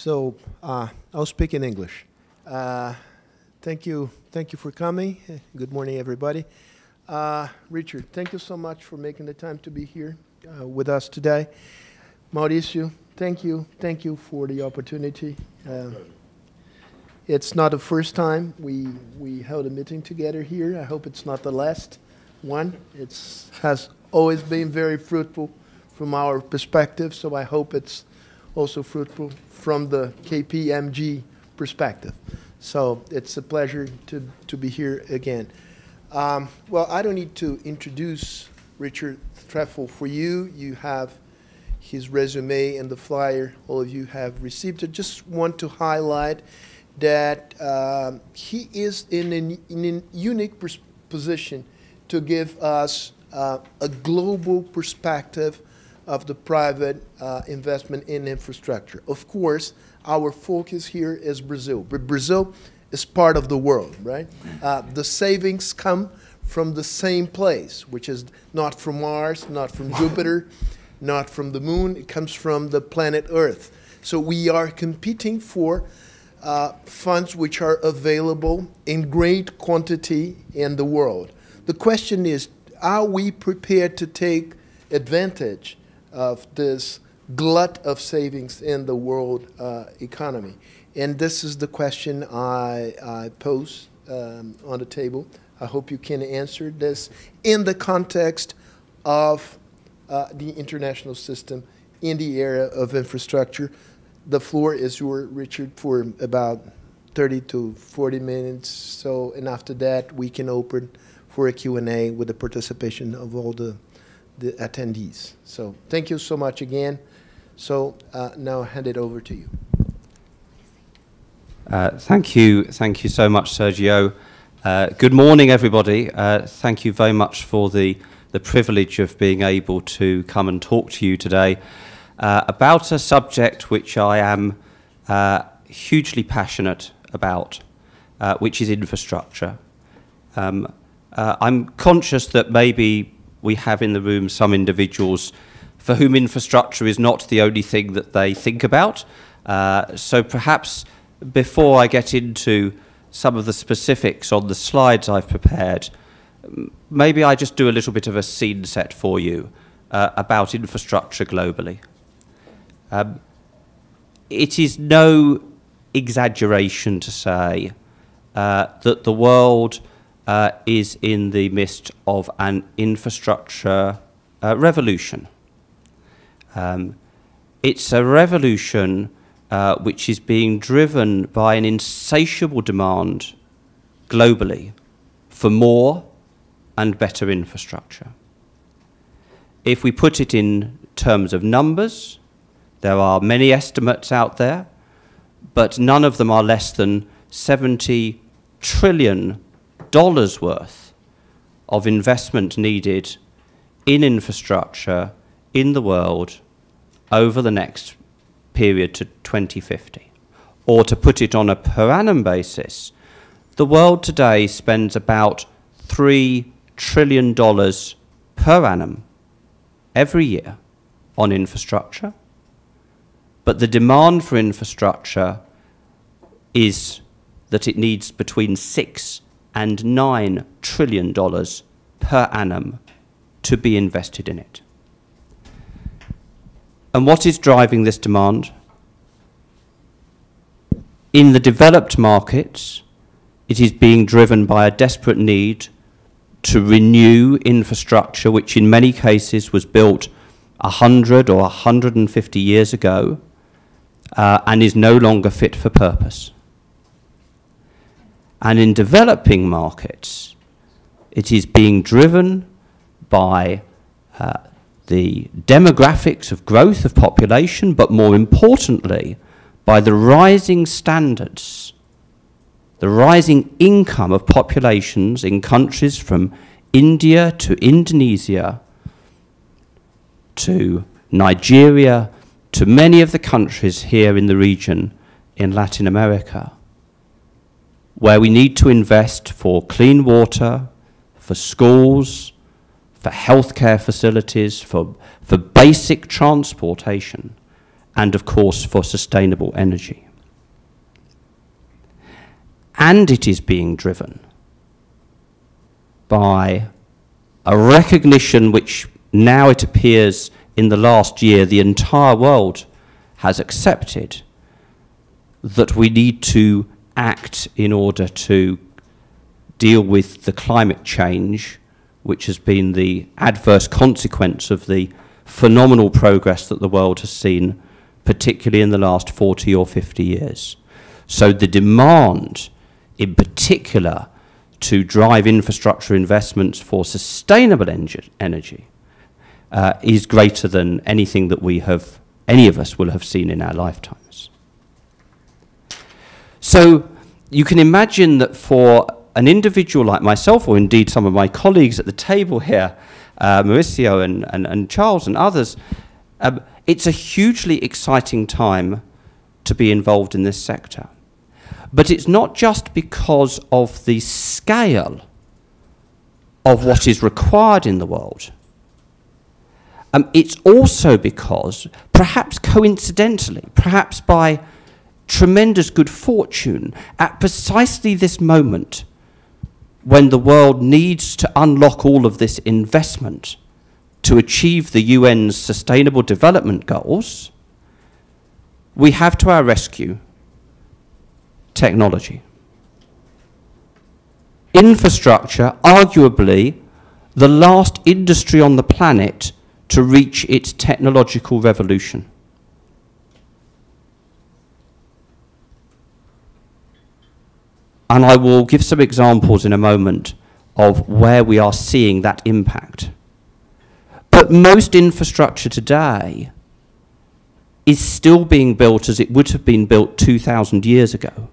So uh, I'll speak in English. Uh, thank you, thank you for coming. Good morning, everybody. Uh, Richard, thank you so much for making the time to be here uh, with us today. Mauricio, thank you, thank you for the opportunity. Uh, it's not the first time we we held a meeting together here. I hope it's not the last one. It has always been very fruitful from our perspective, so I hope it's also fruitful from the KPMG perspective. So it's a pleasure to, to be here again. Um, well, I don't need to introduce Richard Threlfall for you. You have his resume and the flyer all of you have received. I just want to highlight that um, he is in, an, in a unique position to give us uh, a global perspective of the private uh, investment in infrastructure. Of course, our focus here is Brazil, but Brazil is part of the world, right? Uh, the savings come from the same place, which is not from Mars, not from Jupiter, not from the moon, it comes from the planet Earth. So we are competing for uh, funds which are available in great quantity in the world. The question is, are we prepared to take advantage of this glut of savings in the world uh, economy? And this is the question I, I pose um, on the table. I hope you can answer this in the context of uh, the international system in the area of infrastructure. The floor is yours, Richard, for about 30 to 40 minutes. So, and after that, we can open for a Q&A with the participation of all the the attendees. So thank you so much again. So uh, now I hand it over to you. Uh, thank you. Thank you so much, Sergio. Uh, good morning, everybody. Uh, thank you very much for the, the privilege of being able to come and talk to you today uh, about a subject which I am uh, hugely passionate about, which is infrastructure. Um, I'm conscious that maybe we have in the room some individuals for whom infrastructure is not the only thing that they think about. Uh, so perhaps before I get into some of the specifics on the slides I've prepared, maybe I just do a little bit of a scene set for you uh, about infrastructure globally. Um, it is no exaggeration to say uh, that the world uh, is in the midst of an infrastructure uh, revolution. Um, it's a revolution uh, which is being driven by an insatiable demand globally for more and better infrastructure. If we put it in terms of numbers, there are many estimates out there, but none of them are less than 70 trillion dollars worth of investment needed in infrastructure in the world over the next period to 2050. Or to put it on a per annum basis, the world today spends about $3 trillion per annum every year on infrastructure. But the demand for infrastructure is that it needs between six and $9 trillion per annum to be invested in it. And what is driving this demand? In the developed markets, it is being driven by a desperate need to renew infrastructure, which in many cases was built 100 or 150 years ago uh, and is no longer fit for purpose. And in developing markets, it is being driven by uh, the demographics of growth of population, but more importantly, by the rising standards, the rising income of populations in countries from India to Indonesia to Nigeria to many of the countries here in the region in Latin America where we need to invest for clean water, for schools, for healthcare facilities, for, for basic transportation. and, of course, for sustainable energy. And it is being driven by a recognition which now it appears in the last year the entire world has accepted that we need to act in order to deal with the climate change, which has been the adverse consequence of the phenomenal progress that the world has seen, particularly in the last 40 or 50 years. So the demand, in particular, to drive infrastructure investments for sustainable energy uh, is greater than anything that we have, any of us will have seen in our lifetimes. So you can imagine that for an individual like myself, or indeed some of my colleagues at the table here, uh, Mauricio and, and, and, Charles and others, um, it's a hugely exciting time to be involved in this sector. But it's not just because of the scale of what is required in the world. Um, it's also because, perhaps coincidentally, perhaps by tremendous good fortune, at precisely this moment, when the world needs to unlock all of this investment to achieve the UN's Sustainable Development Goals, we have to our rescue technology. Infrastructure, arguably, the last industry on the planet to reach its technological revolution. And I will give some examples in a moment of where we are seeing that impact. But most infrastructure today is still being built as it would have been built 2,000 years ago.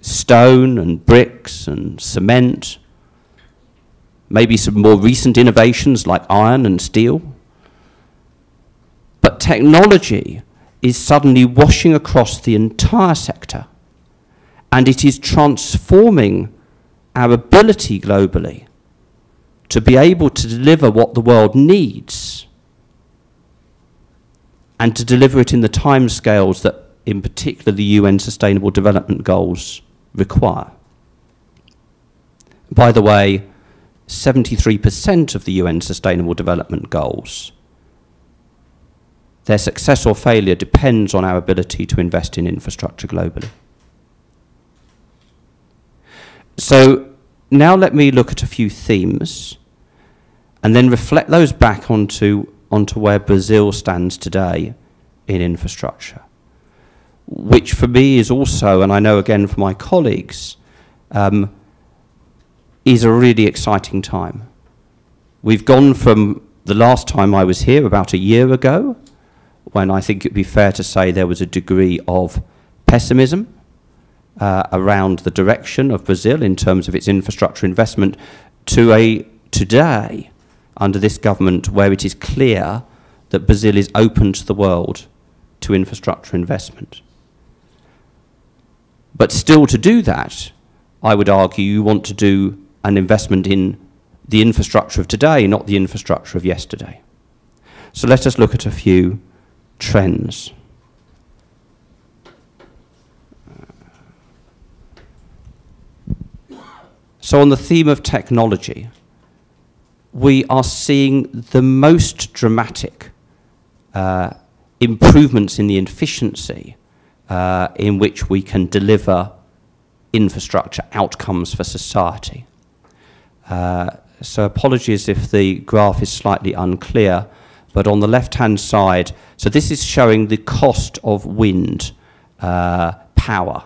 Stone and bricks and cement maybe some more recent innovations like iron and steel. But technology is suddenly washing across the entire sector, and it is transforming our ability globally to be able to deliver what the world needs and to deliver it in the timescales that, in particular, the UN Sustainable Development Goals require. By the way, 73% of the UN Sustainable Development Goals. Their success or failure depends on our ability to invest in infrastructure globally. So now let me look at a few themes and then reflect those back onto, onto where Brazil stands today in infrastructure, which for me is also, and I know again for my colleagues, um, is a really exciting time. We've gone from the last time I was here, about a year ago, when I think it would be fair to say there was a degree of pessimism uh, around the direction of Brazil in terms of its infrastructure investment, to a today, under this government, where it is clear that Brazil is open to the world to infrastructure investment. But still to do that, I would argue you want to do an investment in the infrastructure of today, not the infrastructure of yesterday. So let us look at a few trends. So on the theme of technology, we are seeing the most dramatic uh, improvements in the efficiency uh, in which we can deliver infrastructure outcomes for society. Uh, so apologies if the graph is slightly unclear, but on the left-hand side, so this is showing the cost of wind uh, power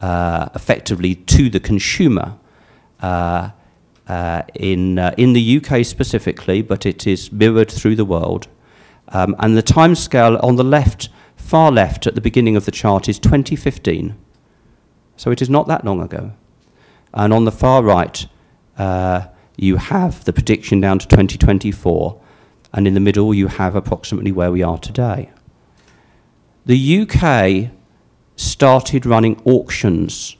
uh, effectively to the consumer in, in the UK specifically, but it is mirrored through the world. Um, and the timescale on the left, far left at the beginning of the chart is 2015. So it is not that long ago. And on the far right, uh, you have the prediction down to 2024, and in the middle you have approximately where we are today. The UK started running auctions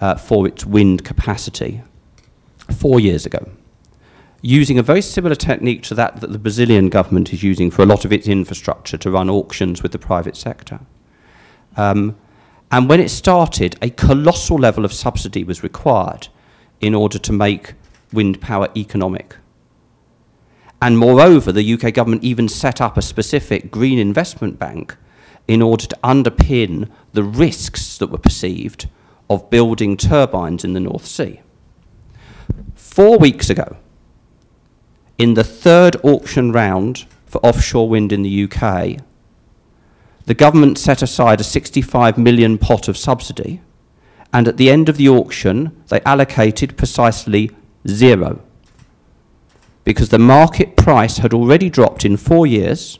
uh, for its wind capacity four years ago. using a very similar technique to that that the Brazilian government is using for a lot of its infrastructure to run auctions with the private sector. Um, and when it started, a colossal level of subsidy was required in order to make wind power economic. And moreover, the UK government even set up a specific green investment bank in order to underpin the risks that were perceived of building turbines in the North Sea. Four weeks ago, in the third auction round for offshore wind in the UK, the government set aside a 65 million pot of subsidy, and at the end of the auction, they allocated precisely zero because the market price had already dropped in four years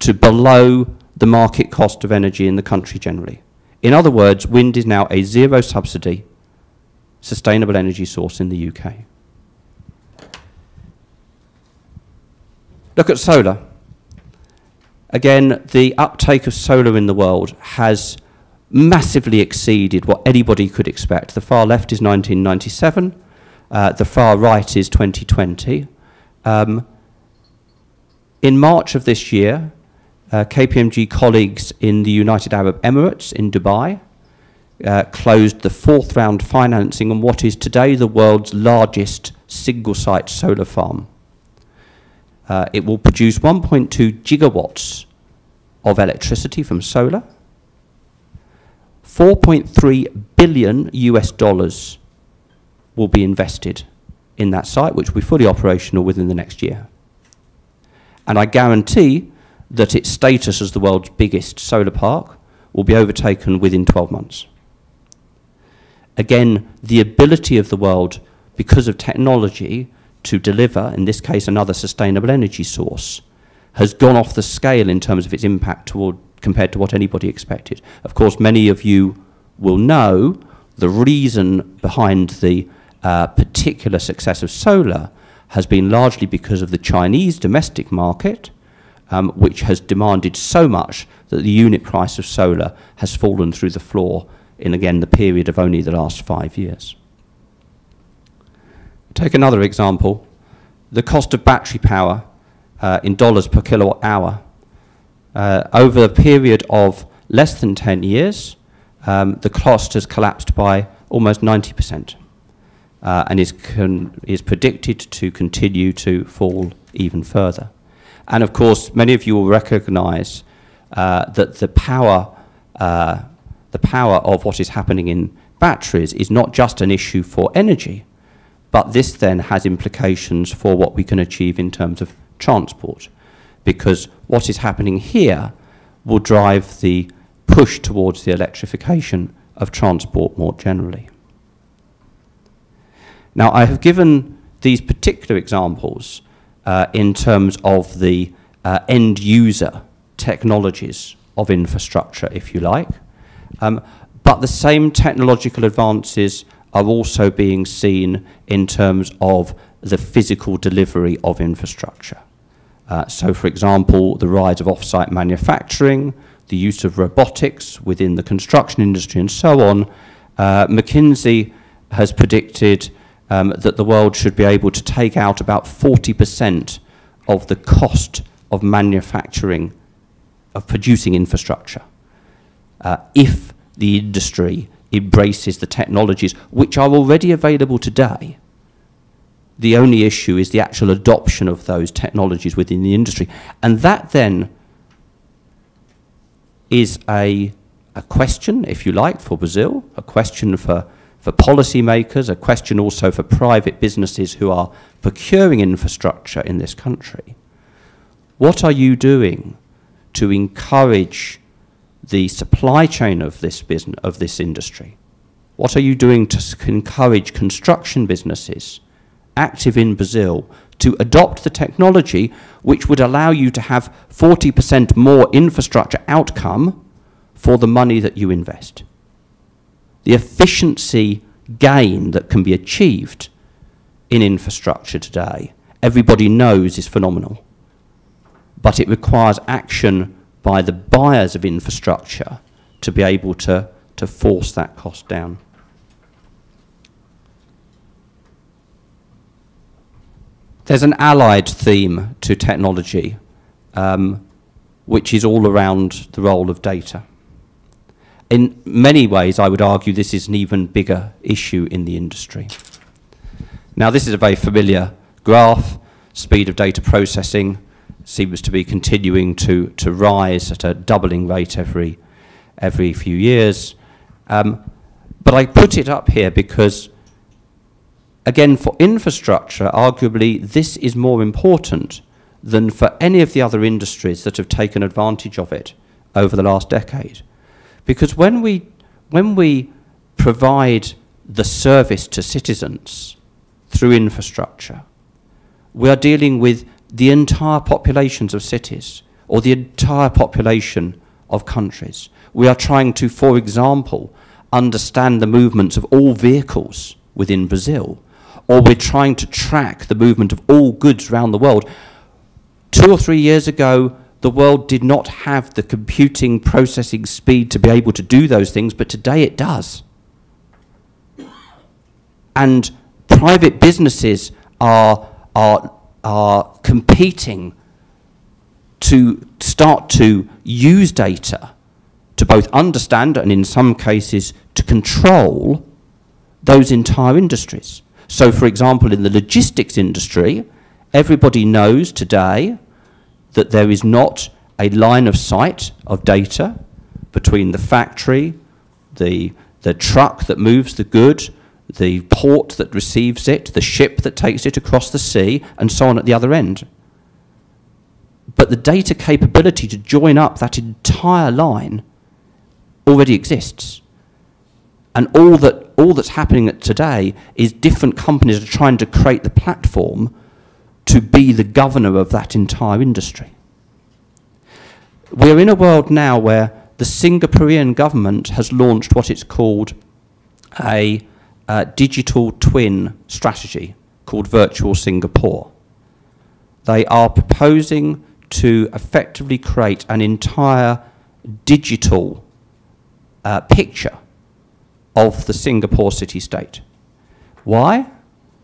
to below the market cost of energy in the country generally. In other words, wind is now a zero subsidy sustainable energy source in the UK. Look at solar. Again, the uptake of solar in the world has massively exceeded what anybody could expect. The far left is 1997, uh, the far right is 2020. Um, in March of this year, uh, KPMG colleagues in the United Arab Emirates in Dubai uh, closed the fourth round financing on what is today the world's largest single site solar farm. Uh, it will produce 1.2 gigawatts of electricity from solar, 4.3 billion US dollars will be invested in that site, which will be fully operational within the next year. And I guarantee that its status as the world's biggest solar park will be overtaken within 12 months. Again, the ability of the world, because of technology, to deliver, in this case, another sustainable energy source, has gone off the scale in terms of its impact toward, compared to what anybody expected. Of course, many of you will know the reason behind the uh, particular success of solar has been largely because of the Chinese domestic market, um, which has demanded so much that the unit price of solar has fallen through the floor in, again, the period of only the last five years. Take another example. The cost of battery power uh, in dollars per kilowatt hour. Uh, over a period of less than 10 years, um, the cost has collapsed by almost 90% uh, and is, is predicted to continue to fall even further. And of course, many of you will recognize uh, that the power, uh, the power of what is happening in batteries is not just an issue for energy, but this then has implications for what we can achieve in terms of transport. Because what is happening here will drive the push towards the electrification of transport more generally. Now, I have given these particular examples uh, in terms of the uh, end user technologies of infrastructure, if you like. Um, but the same technological advances are also being seen in terms of the physical delivery of infrastructure. Uh, so, for example, the rise of off-site manufacturing, the use of robotics within the construction industry, and so on. Uh, McKinsey has predicted um, that the world should be able to take out about 40% of the cost of manufacturing, of producing infrastructure, uh, if the industry embraces the technologies which are already available today. The only issue is the actual adoption of those technologies within the industry. And that then is a, a question, if you like, for Brazil, a question for for policymakers, a question also for private businesses who are procuring infrastructure in this country. What are you doing to encourage the supply chain of this business of this industry? What are you doing to encourage construction businesses active in Brazil to adopt the technology which would allow you to have 40% more infrastructure outcome for the money that you invest? the efficiency gain that can be achieved in infrastructure today, everybody knows is phenomenal. But it requires action by the buyers of infrastructure to be able to, to force that cost down. There's an allied theme to technology, um, which is all around the role of data. In many ways, I would argue this is an even bigger issue in the industry. Now, this is a very familiar graph. Speed of data processing seems to be continuing to, to rise at a doubling rate every, every few years. Um, but I put it up here because Again, for infrastructure, arguably, this is more important than for any of the other industries that have taken advantage of it over the last decade. Because when we, when we provide the service to citizens through infrastructure, we are dealing with the entire populations of cities or the entire population of countries. We are trying to, for example, understand the movements of all vehicles within Brazil or we're trying to track the movement of all goods around the world. Two or three years ago, the world did not have the computing processing speed to be able to do those things, but today it does. And private businesses are, are, are competing to start to use data to both understand and in some cases to control those entire industries. So, for example, in the logistics industry, everybody knows today that there is not a line of sight of data between the factory, the, the truck that moves the good, the port that receives it, the ship that takes it across the sea, and so on at the other end. But the data capability to join up that entire line already exists. And all, that, all that's happening today is different companies are trying to create the platform to be the governor of that entire industry. We're in a world now where the Singaporean government has launched what it's called a uh, digital twin strategy called Virtual Singapore. They are proposing to effectively create an entire digital uh, picture of the Singapore city state. Why?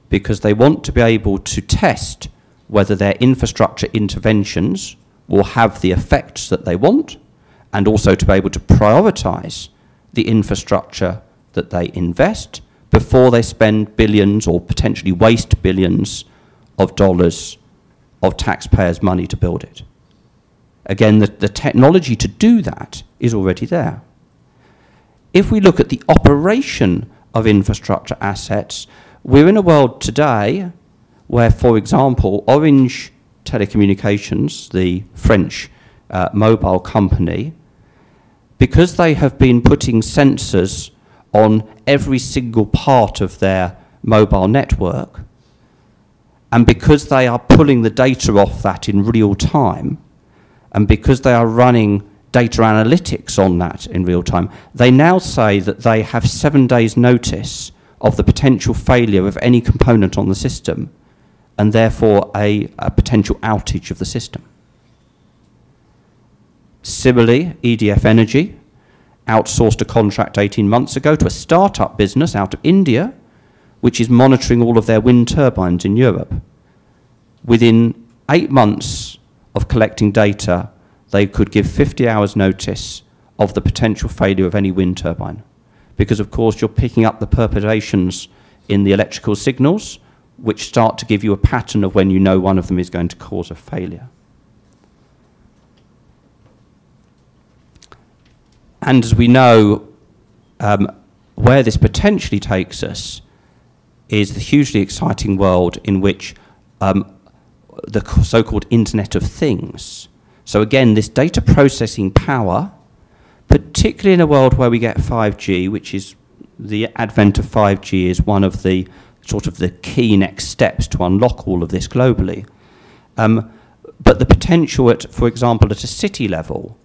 Because they want to be able to test whether their infrastructure interventions will have the effects that they want and also to be able to prioritize the infrastructure that they invest before they spend billions or potentially waste billions of dollars of taxpayers' money to build it. Again, the, the technology to do that is already there. If we look at the operation of infrastructure assets, we're in a world today where, for example, Orange Telecommunications, the French uh, mobile company, because they have been putting sensors on every single part of their mobile network, and because they are pulling the data off that in real time, and because they are running data analytics on that in real time, they now say that they have seven days notice of the potential failure of any component on the system and therefore a, a potential outage of the system. Similarly, EDF Energy outsourced a contract 18 months ago to a startup business out of India, which is monitoring all of their wind turbines in Europe. Within eight months of collecting data, they could give 50 hours notice of the potential failure of any wind turbine. Because, of course, you're picking up the perturbations in the electrical signals, which start to give you a pattern of when you know one of them is going to cause a failure. And as we know, um, where this potentially takes us is the hugely exciting world in which um, the so called Internet of Things so again, this data processing power, particularly in a world where we get 5G, which is the advent of 5G is one of the sort of the key next steps to unlock all of this globally. Um, but the potential at, for example, at a city level,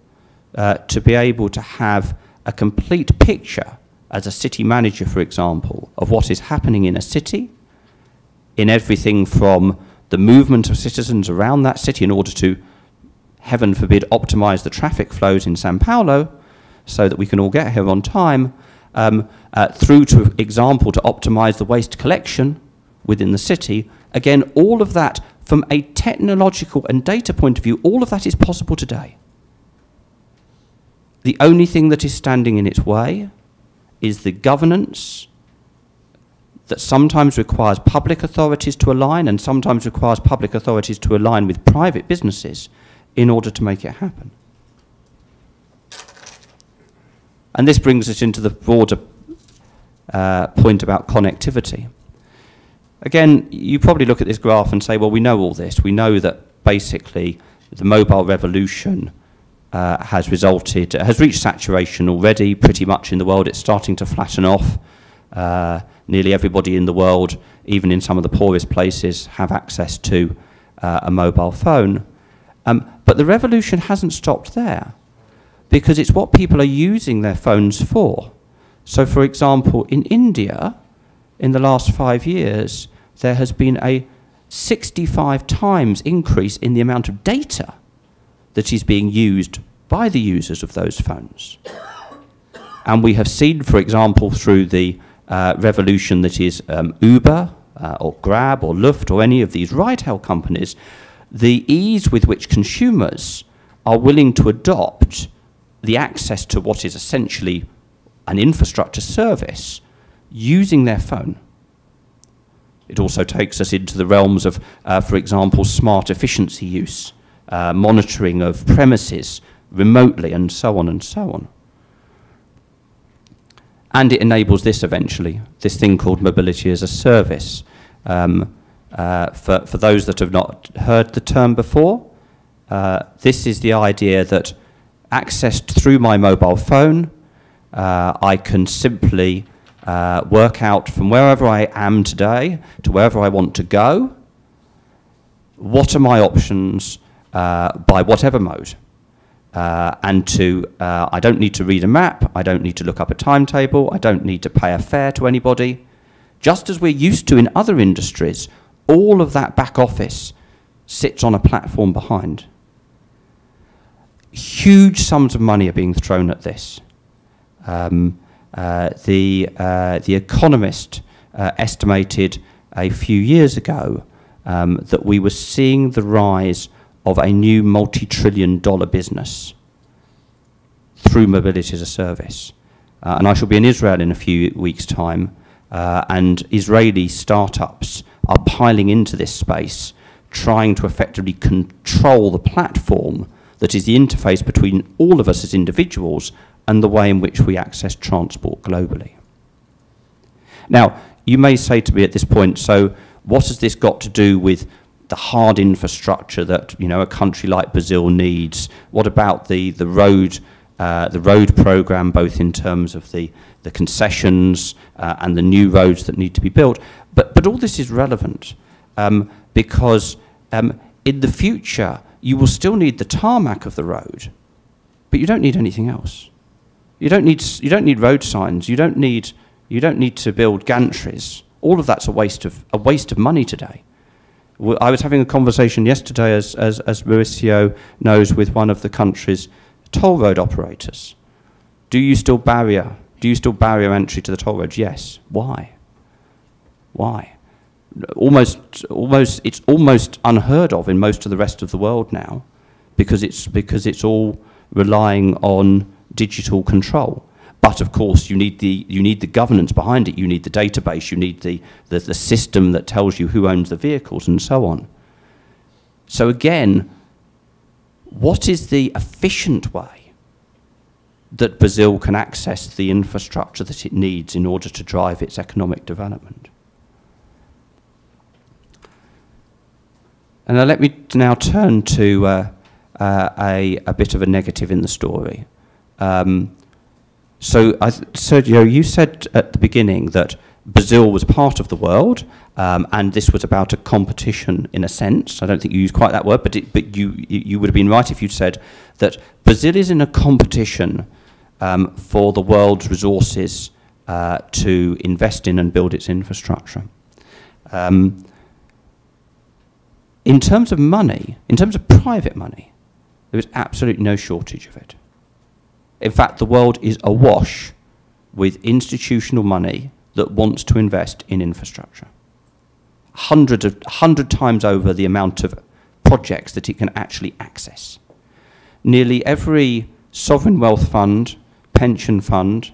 uh, to be able to have a complete picture as a city manager, for example, of what is happening in a city, in everything from the movement of citizens around that city in order to heaven forbid, optimize the traffic flows in Sao Paulo so that we can all get here on time, um, uh, through to example to optimize the waste collection within the city, Again, all of that, from a technological and data point of view, all of that is possible today. The only thing that is standing in its way is the governance that sometimes requires public authorities to align and sometimes requires public authorities to align with private businesses in order to make it happen. And this brings us into the broader uh, point about connectivity. Again, you probably look at this graph and say, well, we know all this. We know that basically the mobile revolution uh, has resulted, has reached saturation already pretty much in the world. It's starting to flatten off. Uh, nearly everybody in the world, even in some of the poorest places, have access to uh, a mobile phone. Um, but the revolution hasn't stopped there because it's what people are using their phones for. So, for example, in India, in the last five years, there has been a 65 times increase in the amount of data that is being used by the users of those phones. And we have seen, for example, through the uh, revolution that is um, Uber uh, or Grab or Lyft or any of these ride-hail companies, the ease with which consumers are willing to adopt the access to what is essentially an infrastructure service using their phone. It also takes us into the realms of, uh, for example, smart efficiency use, uh, monitoring of premises remotely, and so on and so on. And it enables this eventually, this thing called mobility as a service. Um, uh, for, for those that have not heard the term before, uh, this is the idea that accessed through my mobile phone, uh, I can simply uh, work out from wherever I am today to wherever I want to go, what are my options by whatever mode. Uh, and to, uh, I don't need to read a map, I don't need to look up a timetable, I don't need to pay a fare to anybody. Just as we're used to in other industries, all of that back office sits on a platform behind. Huge sums of money are being thrown at this. Um, uh, the, uh, the Economist uh, estimated a few years ago um, that we were seeing the rise of a new multi-trillion dollar business through mobility as a service. Uh, and I shall be in Israel in a few weeks' time, uh, and Israeli startups are piling into this space, trying to effectively control the platform that is the interface between all of us as individuals and the way in which we access transport globally. Now, you may say to me at this point, so what has this got to do with the hard infrastructure that you know a country like Brazil needs? What about the the road uh, the road program, both in terms of the the concessions uh, and the new roads that need to be built? But but all this is relevant um, because um, in the future you will still need the tarmac of the road, but you don't need anything else. You don't need you don't need road signs. You don't need you don't need to build gantries. All of that's a waste of a waste of money today. I was having a conversation yesterday, as, as, as Mauricio knows, with one of the country's toll road operators. Do you still barrier? Do you still barrier entry to the toll roads? Yes. Why? Why? Almost, almost, it's almost unheard of in most of the rest of the world now, because it's because it's all relying on digital control. But of course, you need the you need the governance behind it. You need the database. You need the, the, the system that tells you who owns the vehicles and so on. So again, what is the efficient way that Brazil can access the infrastructure that it needs in order to drive its economic development? And let me now turn to uh, uh, a, a bit of a negative in the story. Um, so, Sergio, you said at the beginning that Brazil was part of the world, um, and this was about a competition in a sense. I don't think you used quite that word, but, it, but you, you would have been right if you'd said that Brazil is in a competition um, for the world's resources uh, to invest in and build its infrastructure. Um, in terms of money, in terms of private money, there is absolutely no shortage of it. In fact, the world is awash with institutional money that wants to invest in infrastructure. hundred, of, hundred times over the amount of projects that it can actually access. Nearly every sovereign wealth fund, pension fund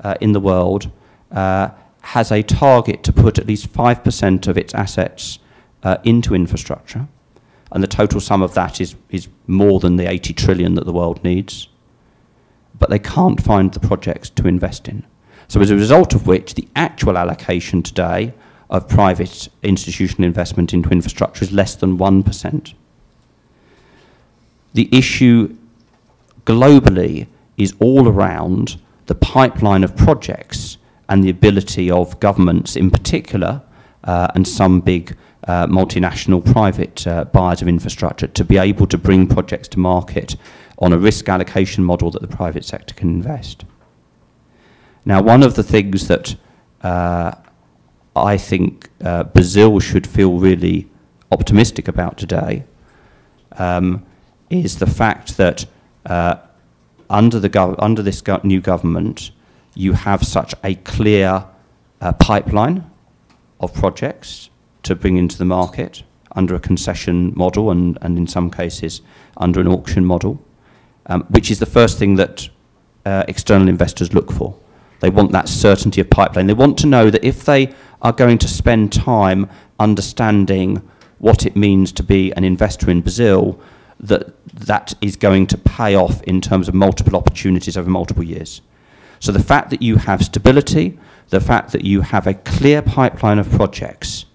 uh, in the world uh, has a target to put at least 5% of its assets uh, into infrastructure, and the total sum of that is, is more than the 80 trillion that the world needs, but they can't find the projects to invest in. So as a result of which, the actual allocation today of private institutional investment into infrastructure is less than 1%. The issue globally is all around the pipeline of projects and the ability of governments in particular uh, and some big uh, multinational private uh, buyers of infrastructure to be able to bring projects to market on a risk allocation model that the private sector can invest. Now, one of the things that uh, I think uh, Brazil should feel really optimistic about today um, is the fact that uh, under, the under this go new government, you have such a clear uh, pipeline of projects to bring into the market under a concession model and, and in some cases under an auction model, um, which is the first thing that uh, external investors look for. They want that certainty of pipeline. They want to know that if they are going to spend time understanding what it means to be an investor in Brazil, that that is going to pay off in terms of multiple opportunities over multiple years. So the fact that you have stability, the fact that you have a clear pipeline of projects,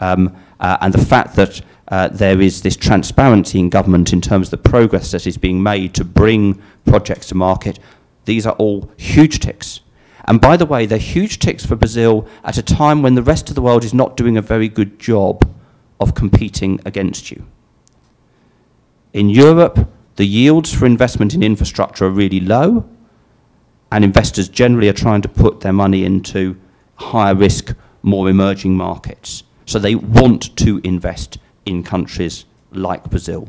um, uh, and the fact that uh, there is this transparency in government in terms of the progress that is being made to bring projects to market, these are all huge ticks and by the way, they're huge ticks for Brazil at a time when the rest of the world is not doing a very good job of competing against you. In Europe, the yields for investment in infrastructure are really low, and investors generally are trying to put their money into higher risk, more emerging markets. So they want to invest in countries like Brazil.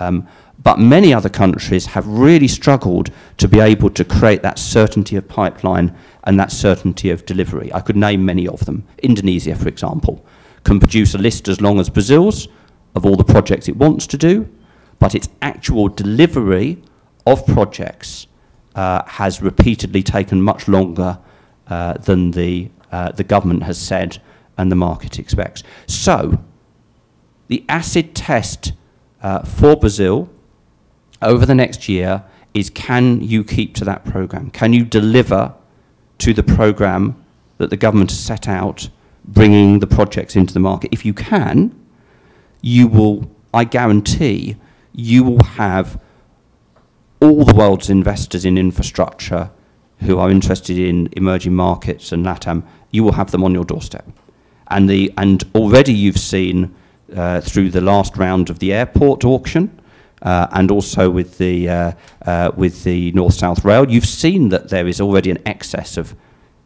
Um, but many other countries have really struggled to be able to create that certainty of pipeline and that certainty of delivery. I could name many of them. Indonesia, for example, can produce a list as long as Brazil's of all the projects it wants to do, but its actual delivery of projects uh, has repeatedly taken much longer uh, than the, uh, the government has said and the market expects. So, the acid test uh, for Brazil over the next year is can you keep to that program? Can you deliver to the program that the government has set out, bringing the projects into the market? If you can, you will, I guarantee, you will have all the world's investors in infrastructure who are interested in emerging markets and LATAM, you will have them on your doorstep. And, the, and already you've seen uh, through the last round of the airport auction, uh, and also with the uh, uh, with the North South Rail, you've seen that there is already an excess of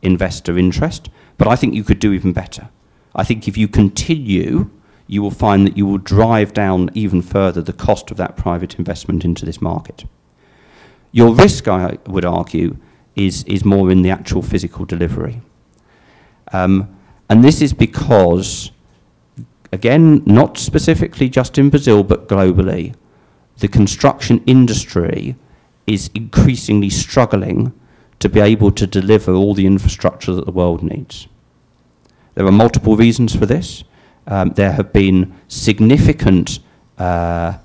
investor interest. But I think you could do even better. I think if you continue, you will find that you will drive down even further the cost of that private investment into this market. Your risk, I would argue, is is more in the actual physical delivery. Um, and this is because, again, not specifically just in Brazil, but globally, the construction industry is increasingly struggling to be able to deliver all the infrastructure that the world needs. There are multiple reasons for this. Um, there have been significant uh,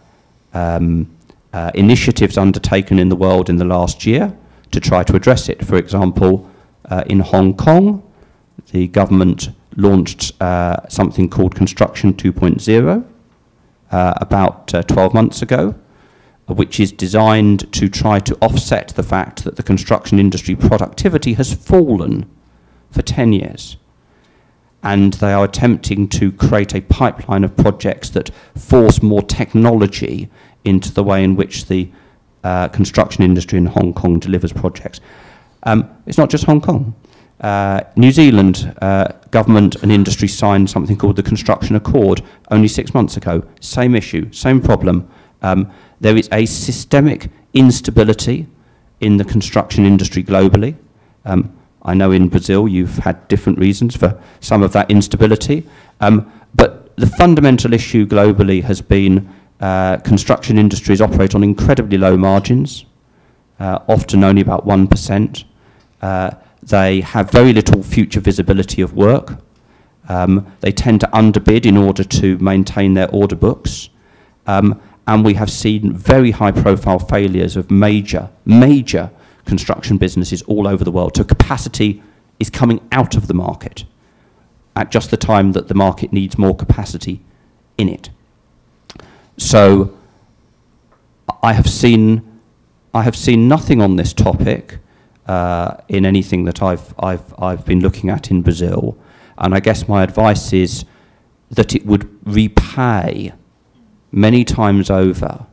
um, uh, initiatives undertaken in the world in the last year to try to address it. For example, uh, in Hong Kong, the government launched uh, something called Construction 2.0 uh, about uh, 12 months ago, which is designed to try to offset the fact that the construction industry productivity has fallen for 10 years. And they are attempting to create a pipeline of projects that force more technology into the way in which the uh, construction industry in Hong Kong delivers projects. Um, it's not just Hong Kong. Uh, New Zealand uh, government and industry signed something called the Construction Accord only six months ago. Same issue, same problem. Um, there is a systemic instability in the construction industry globally. Um, I know in Brazil you've had different reasons for some of that instability. Um, but the fundamental issue globally has been uh, construction industries operate on incredibly low margins, uh, often only about 1%. They have very little future visibility of work. Um, they tend to underbid in order to maintain their order books. Um, and we have seen very high profile failures of major, major construction businesses all over the world. So capacity is coming out of the market at just the time that the market needs more capacity in it. So I have seen, I have seen nothing on this topic uh, in anything that I've, I've, I've been looking at in Brazil. And I guess my advice is that it would repay many times over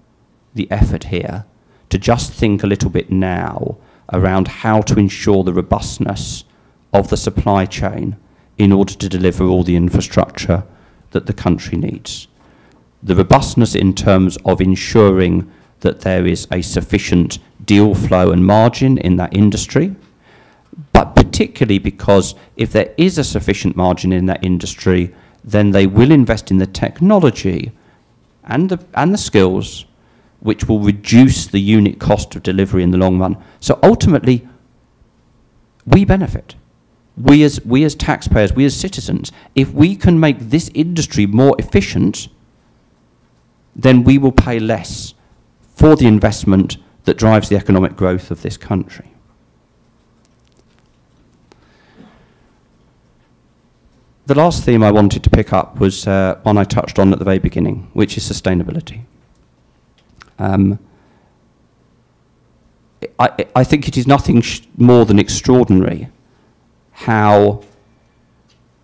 the effort here to just think a little bit now around how to ensure the robustness of the supply chain in order to deliver all the infrastructure that the country needs. The robustness in terms of ensuring that there is a sufficient deal flow and margin in that industry, but particularly because if there is a sufficient margin in that industry, then they will invest in the technology and the, and the skills which will reduce the unit cost of delivery in the long run. So ultimately, we benefit. We as, we as taxpayers, we as citizens, if we can make this industry more efficient, then we will pay less for the investment that drives the economic growth of this country. The last theme I wanted to pick up was uh, one I touched on at the very beginning, which is sustainability. Um, I, I, think it is nothing more than extraordinary how,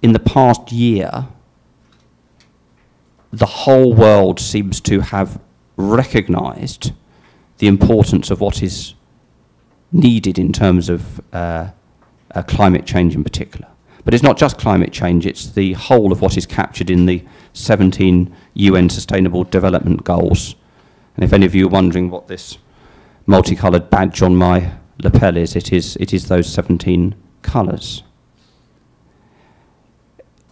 in the past year, the whole world seems to have recognized the importance of what is needed in terms of uh, uh, climate change in particular. But it's not just climate change, it's the whole of what is captured in the 17 UN Sustainable Development Goals. And if any of you are wondering what this multicoloured badge on my lapel is, it is, it is those 17 colours.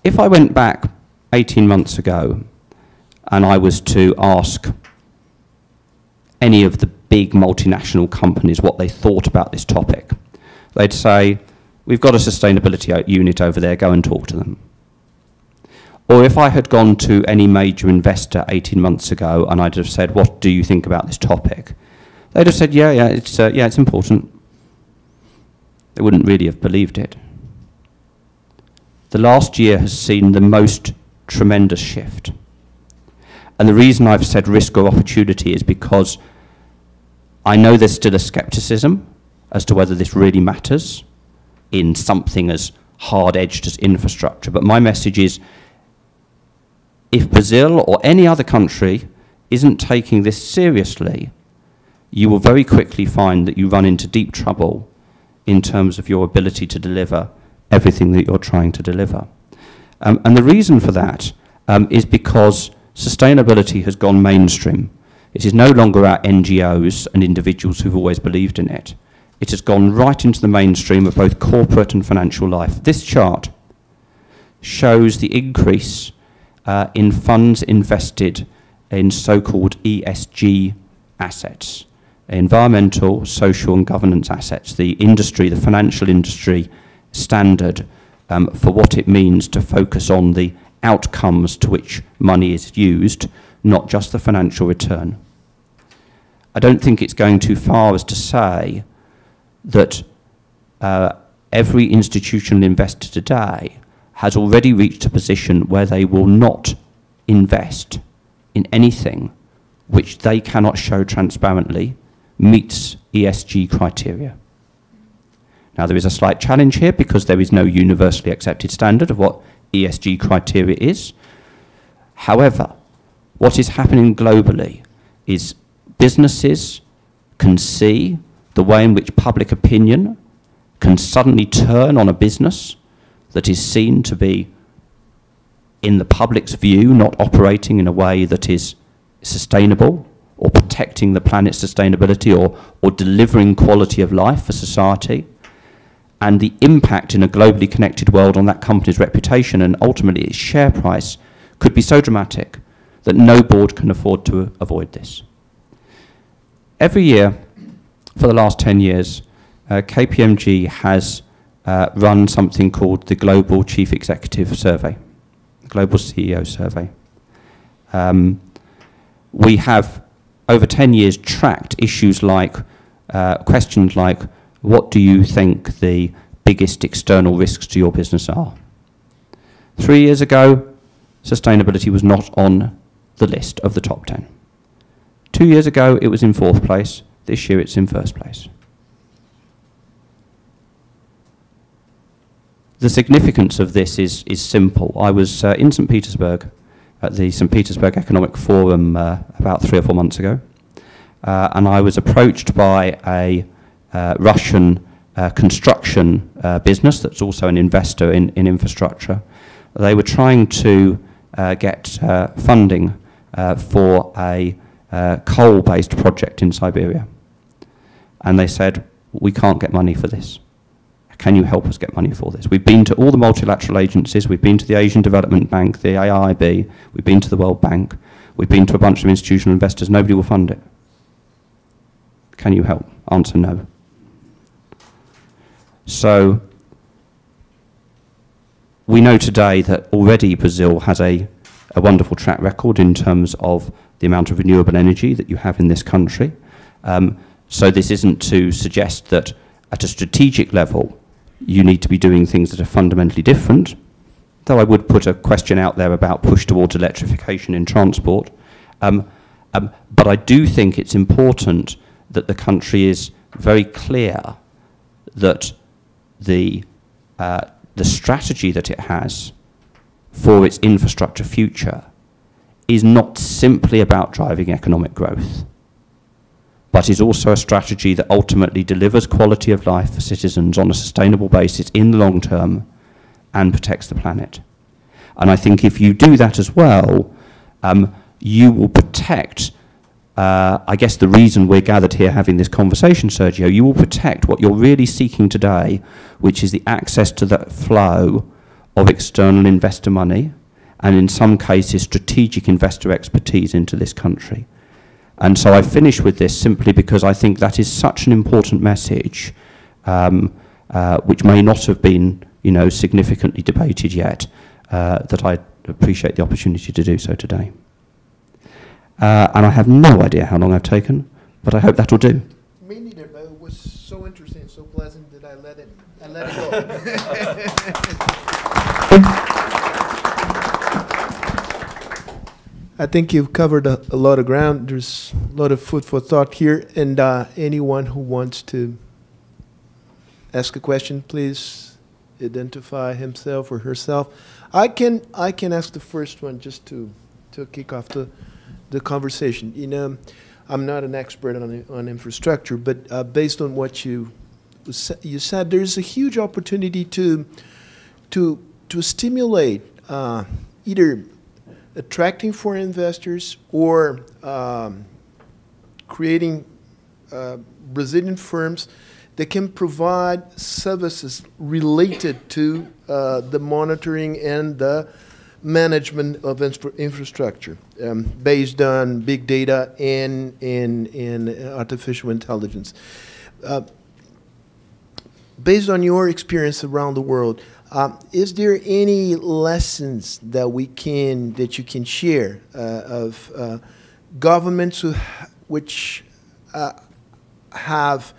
If I went back 18 months ago and I was to ask any of the big multinational companies what they thought about this topic, they'd say, We've got a sustainability unit over there, go and talk to them. Or if I had gone to any major investor 18 months ago and I'd have said, what do you think about this topic? They'd have said, yeah, yeah, it's, uh, yeah, it's important. They wouldn't really have believed it. The last year has seen the most tremendous shift. And the reason I've said risk or opportunity is because I know there's still a skepticism as to whether this really matters in something as hard-edged as infrastructure. But my message is, if Brazil or any other country isn't taking this seriously, you will very quickly find that you run into deep trouble in terms of your ability to deliver everything that you're trying to deliver. Um, and the reason for that um, is because sustainability has gone mainstream. It is no longer our NGOs and individuals who've always believed in it it has gone right into the mainstream of both corporate and financial life. This chart shows the increase uh, in funds invested in so-called ESG assets, environmental, social and governance assets, the industry, the financial industry standard um, for what it means to focus on the outcomes to which money is used, not just the financial return. I don't think it's going too far as to say that uh, every institutional investor today has already reached a position where they will not invest in anything which they cannot show transparently meets ESG criteria. Now there is a slight challenge here because there is no universally accepted standard of what ESG criteria is. However, what is happening globally is businesses can see the way in which public opinion can suddenly turn on a business that is seen to be, in the public's view, not operating in a way that is sustainable or protecting the planet's sustainability or, or delivering quality of life for society. and the impact in a globally connected world on that company's reputation and ultimately its share price could be so dramatic that no board can afford to avoid this. Every year for the last 10 years, uh, KPMG has uh, run something called the Global Chief Executive Survey, Global CEO Survey. Um, we have, over 10 years, tracked issues like, uh, questions like, what do you think the biggest external risks to your business are? Three years ago, sustainability was not on the list of the top 10. Two years ago, it was in fourth place. This year, it's in first place. The significance of this is, is simple. I was uh, in St. Petersburg at the St. Petersburg Economic Forum uh, about three or four months ago, uh, and I was approached by a uh, Russian uh, construction uh, business that's also an investor in, in infrastructure. They were trying to get funding Uh, for a uh, coal-based project in Siberia. And they said, we can't get money for this. Can you help us get money for this? We've been to all the multilateral agencies, we've been to the Asian Development Bank, the AIB, we've been to the World Bank, we've been to a bunch of institutional investors, nobody will fund it. Can you help? Answer no. So we know today that already Brazil has a, a wonderful track record in terms of the amount of renewable energy that you have in this country. Um, so this isn't to suggest that at a strategic level you need to be doing things that are fundamentally different, though I would put a question out there about push towards electrification in transport. Um, um, but I do think it's important that the country is very clear that the, uh, the strategy that it has for its infrastructure future is not simply about driving economic growth but is also a strategy that ultimately delivers quality of life for citizens on a sustainable basis in the long term and protects the planet. And I think if you do that as well, um, you will protect, uh, I guess the reason we're gathered here having this conversation, Sergio, you will protect what you're really seeking today, which is the access to that flow of external investor money and in some cases strategic investor expertise into this country. And so I finish with this simply because I think that is such an important message, um, uh, which may not have been, you know, significantly debated yet, uh, that I appreciate the opportunity to do so today. Uh, and I have no idea how long I've taken, but I hope that'll do. Me neither, but it was so interesting, so pleasant that I let it, I let it I think you've covered a, a, lot of ground. There's a lot of food for thought here. And uh, anyone who wants to ask a question, please identify himself or herself. I can I can ask the first one just to to kick off the the conversation. You know, I'm not an expert on on infrastructure, but uh, based on what you you said, there's a huge opportunity to to to stimulate uh, either attracting foreign investors or um, creating uh, Brazilian firms that can provide services related to uh, the monitoring and the management of infra infrastructure um, based on big data and, and, and artificial intelligence. Uh, based on your experience around the world, um, is there any lessons that we can that you can share uh, of uh, governments who, which uh, have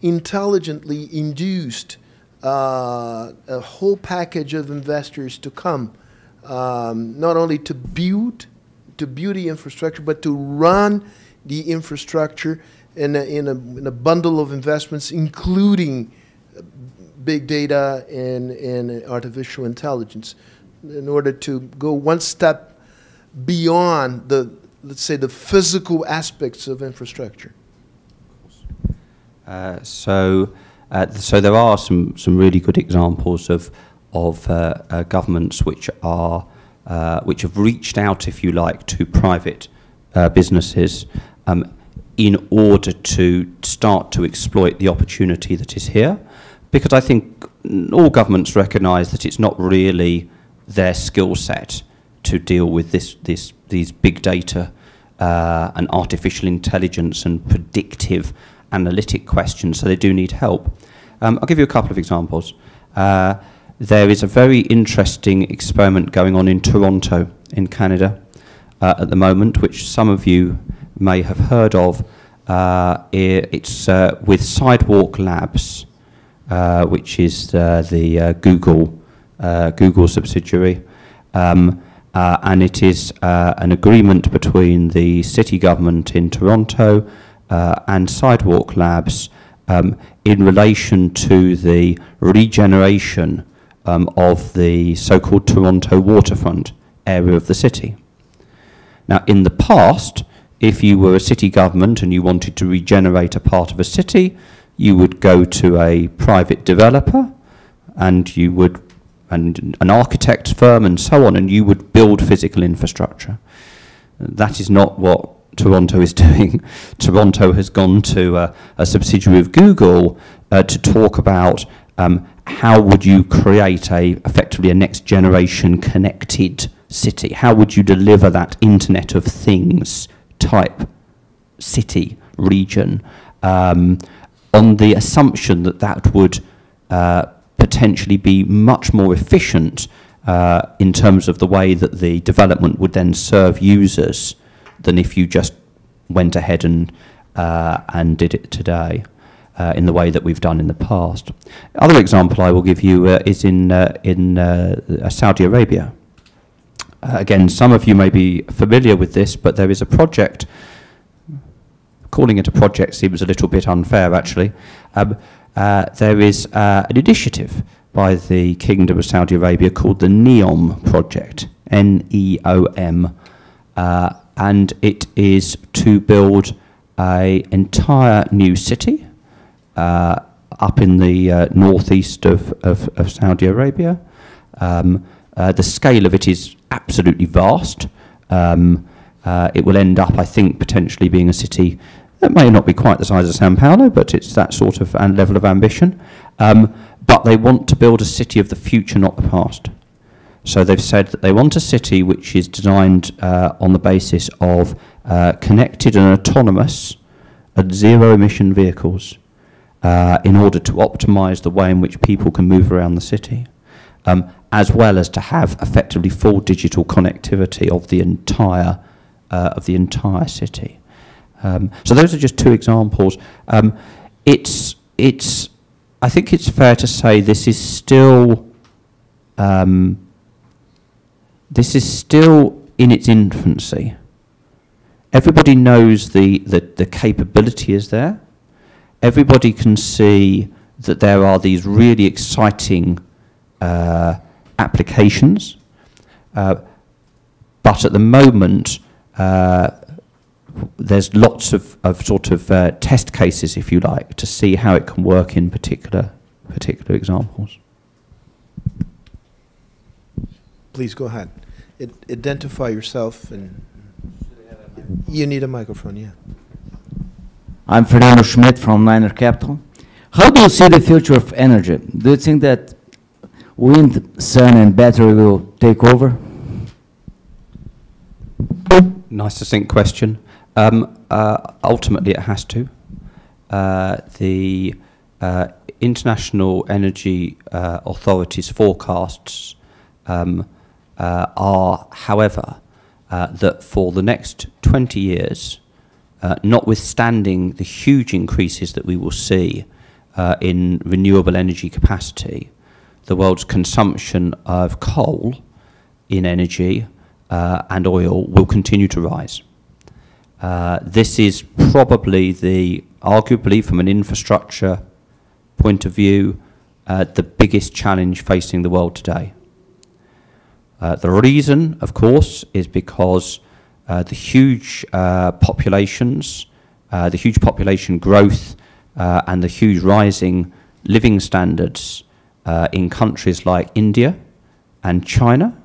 intelligently induced uh, a whole package of investors to come, um, not only to build to build the infrastructure, but to run the infrastructure in a, in a, in a bundle of investments, including big data and, and artificial intelligence in order to go one step beyond the, let's say, the physical aspects of infrastructure? Uh, so, uh, so there are some, some really good examples of, of uh, uh governments which are uh, which have reached out, if you like, to private uh, businesses um, in order to start to exploit the opportunity that is here because I think all governments recognise that it's not really their skill set to deal with this, this, these big data uh, and artificial intelligence and predictive analytic questions, so they do need help. Um, I'll give you a couple of examples. Uh, there is a very interesting experiment going on in Toronto, in Canada, uh, at the moment, which some of you may have heard of. Uh, it's uh, with Sidewalk Labs, uh, which is uh, the uh, Google Google subsidiary, um, and it is an agreement between the city government in Toronto and Sidewalk Labs um, in relation to the regeneration um, of the so-called Toronto waterfront area of the city. Now, in the past, if you were a city government and you wanted to regenerate a part of a city, you would go to a private developer and you would and an architect firm and so on and you would build physical infrastructure. That is not what Toronto is doing. Toronto has gone to a, a subsidiary of Google uh, to talk about um, how would you create a effectively a next generation connected city? How would you deliver that Internet of Things type city region um, on the assumption that that would uh, potentially be much more efficient uh, in terms of the way that the development would then serve users than if you just went ahead and uh, and did it today uh, in the way that we've done in the past. Other example I will give you uh, is in uh, in Saudi Arabia. Again, some of you may be familiar with this, but there is a project. Calling it a project seems a little bit unfair, actually. Um, there is an initiative by the Kingdom of Saudi Arabia called the NEOM project, N-E-O-M, and it is to build a entire new city uh, up in the uh, northeast of, of, of, Saudi Arabia. Um, uh, the scale of it is absolutely vast. Um, uh, it will end up, I think, potentially being a city that may not be quite the size of Sao Paulo, but it's that sort of level of ambition. Um, but they want to build a city of the future, not the past. So they've said that they want a city which is designed uh, on the basis of uh, connected and autonomous and zero emission vehicles uh, in order to optimize the way in which people can move around the city, um, as well as to have effectively full digital connectivity of the entire, uh, of the entire city. Um, so those are just two examples. Um, it's, it's, I think it's fair to say this is still um, this is still in its infancy. Everybody knows the, the, the capability is there. Everybody can see that there are these really exciting uh, applications. Uh, but at the moment, uh, there's lots of, of sort of uh, test cases, if you like, to see how it can work in particular, particular examples. Please go ahead. It, identify yourself and you need a microphone, yeah. I'm Fernando Schmidt from Niner Capital. How do you see the future of energy? Do you think that wind, sun, and battery will take over? Nice succinct question. Um, uh, ultimately, it has to. Uh, the uh, International Energy uh, Authority's forecasts um, uh, are, however, uh, that for the next 20 years, notwithstanding the huge increases that we will see in renewable energy capacity, the world's consumption of coal in energy and oil will continue to rise. Uh, this is probably the, arguably from an infrastructure point of view, the biggest challenge facing the world today. Uh, the reason, of course, is because uh, the huge uh, populations, uh, the huge population growth, uh, and the huge rising living standards uh, in countries like India and China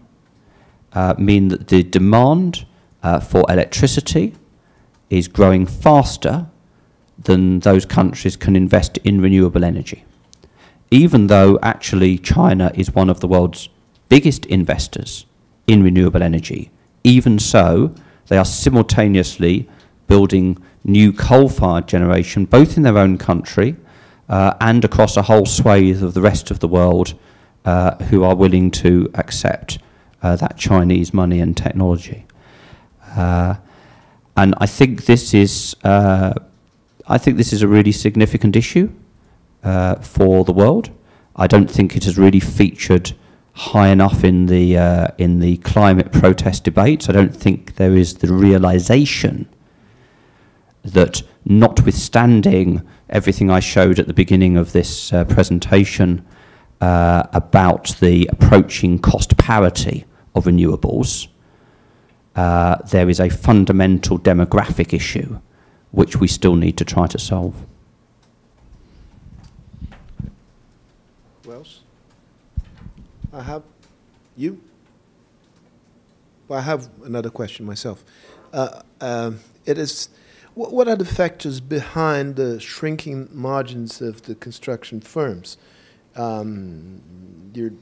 mean that the demand for electricity is growing faster than those countries can invest in renewable energy. even though actually China is one of the world's biggest investors in renewable energy, even so, they are simultaneously building new coal-fired generation, both in their own country uh, and across a whole swathe of the rest of the world uh, who are willing to accept uh, that Chinese money and technology. And I think this is, uh, I think this is a really significant issue uh, for the world. I don't think it has really featured high enough in the uh, in the climate protest debates. I don't think there is the realization that, notwithstanding everything I showed at the beginning of this uh, presentation uh, about the approaching cost parity of renewables, uh, there is a fundamental demographic issue which we still need to try to solve. Who else? I have, you? Well, I have another question myself. Uh, um, It is, wh- what are the factors behind the shrinking margins of the construction firms? Um, You're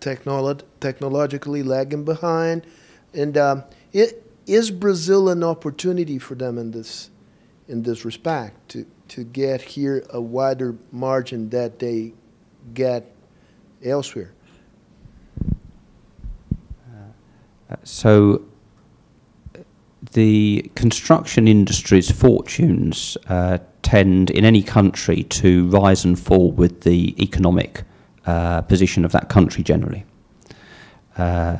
technolo- technologically lagging behind, and um, i- is Brazil an opportunity for them in this, in this respect, to, to get here a wider margin that they get elsewhere? Uh, So the construction industry's fortunes uh, tend in any country to rise and fall with the economic uh, position of that country generally. Uh,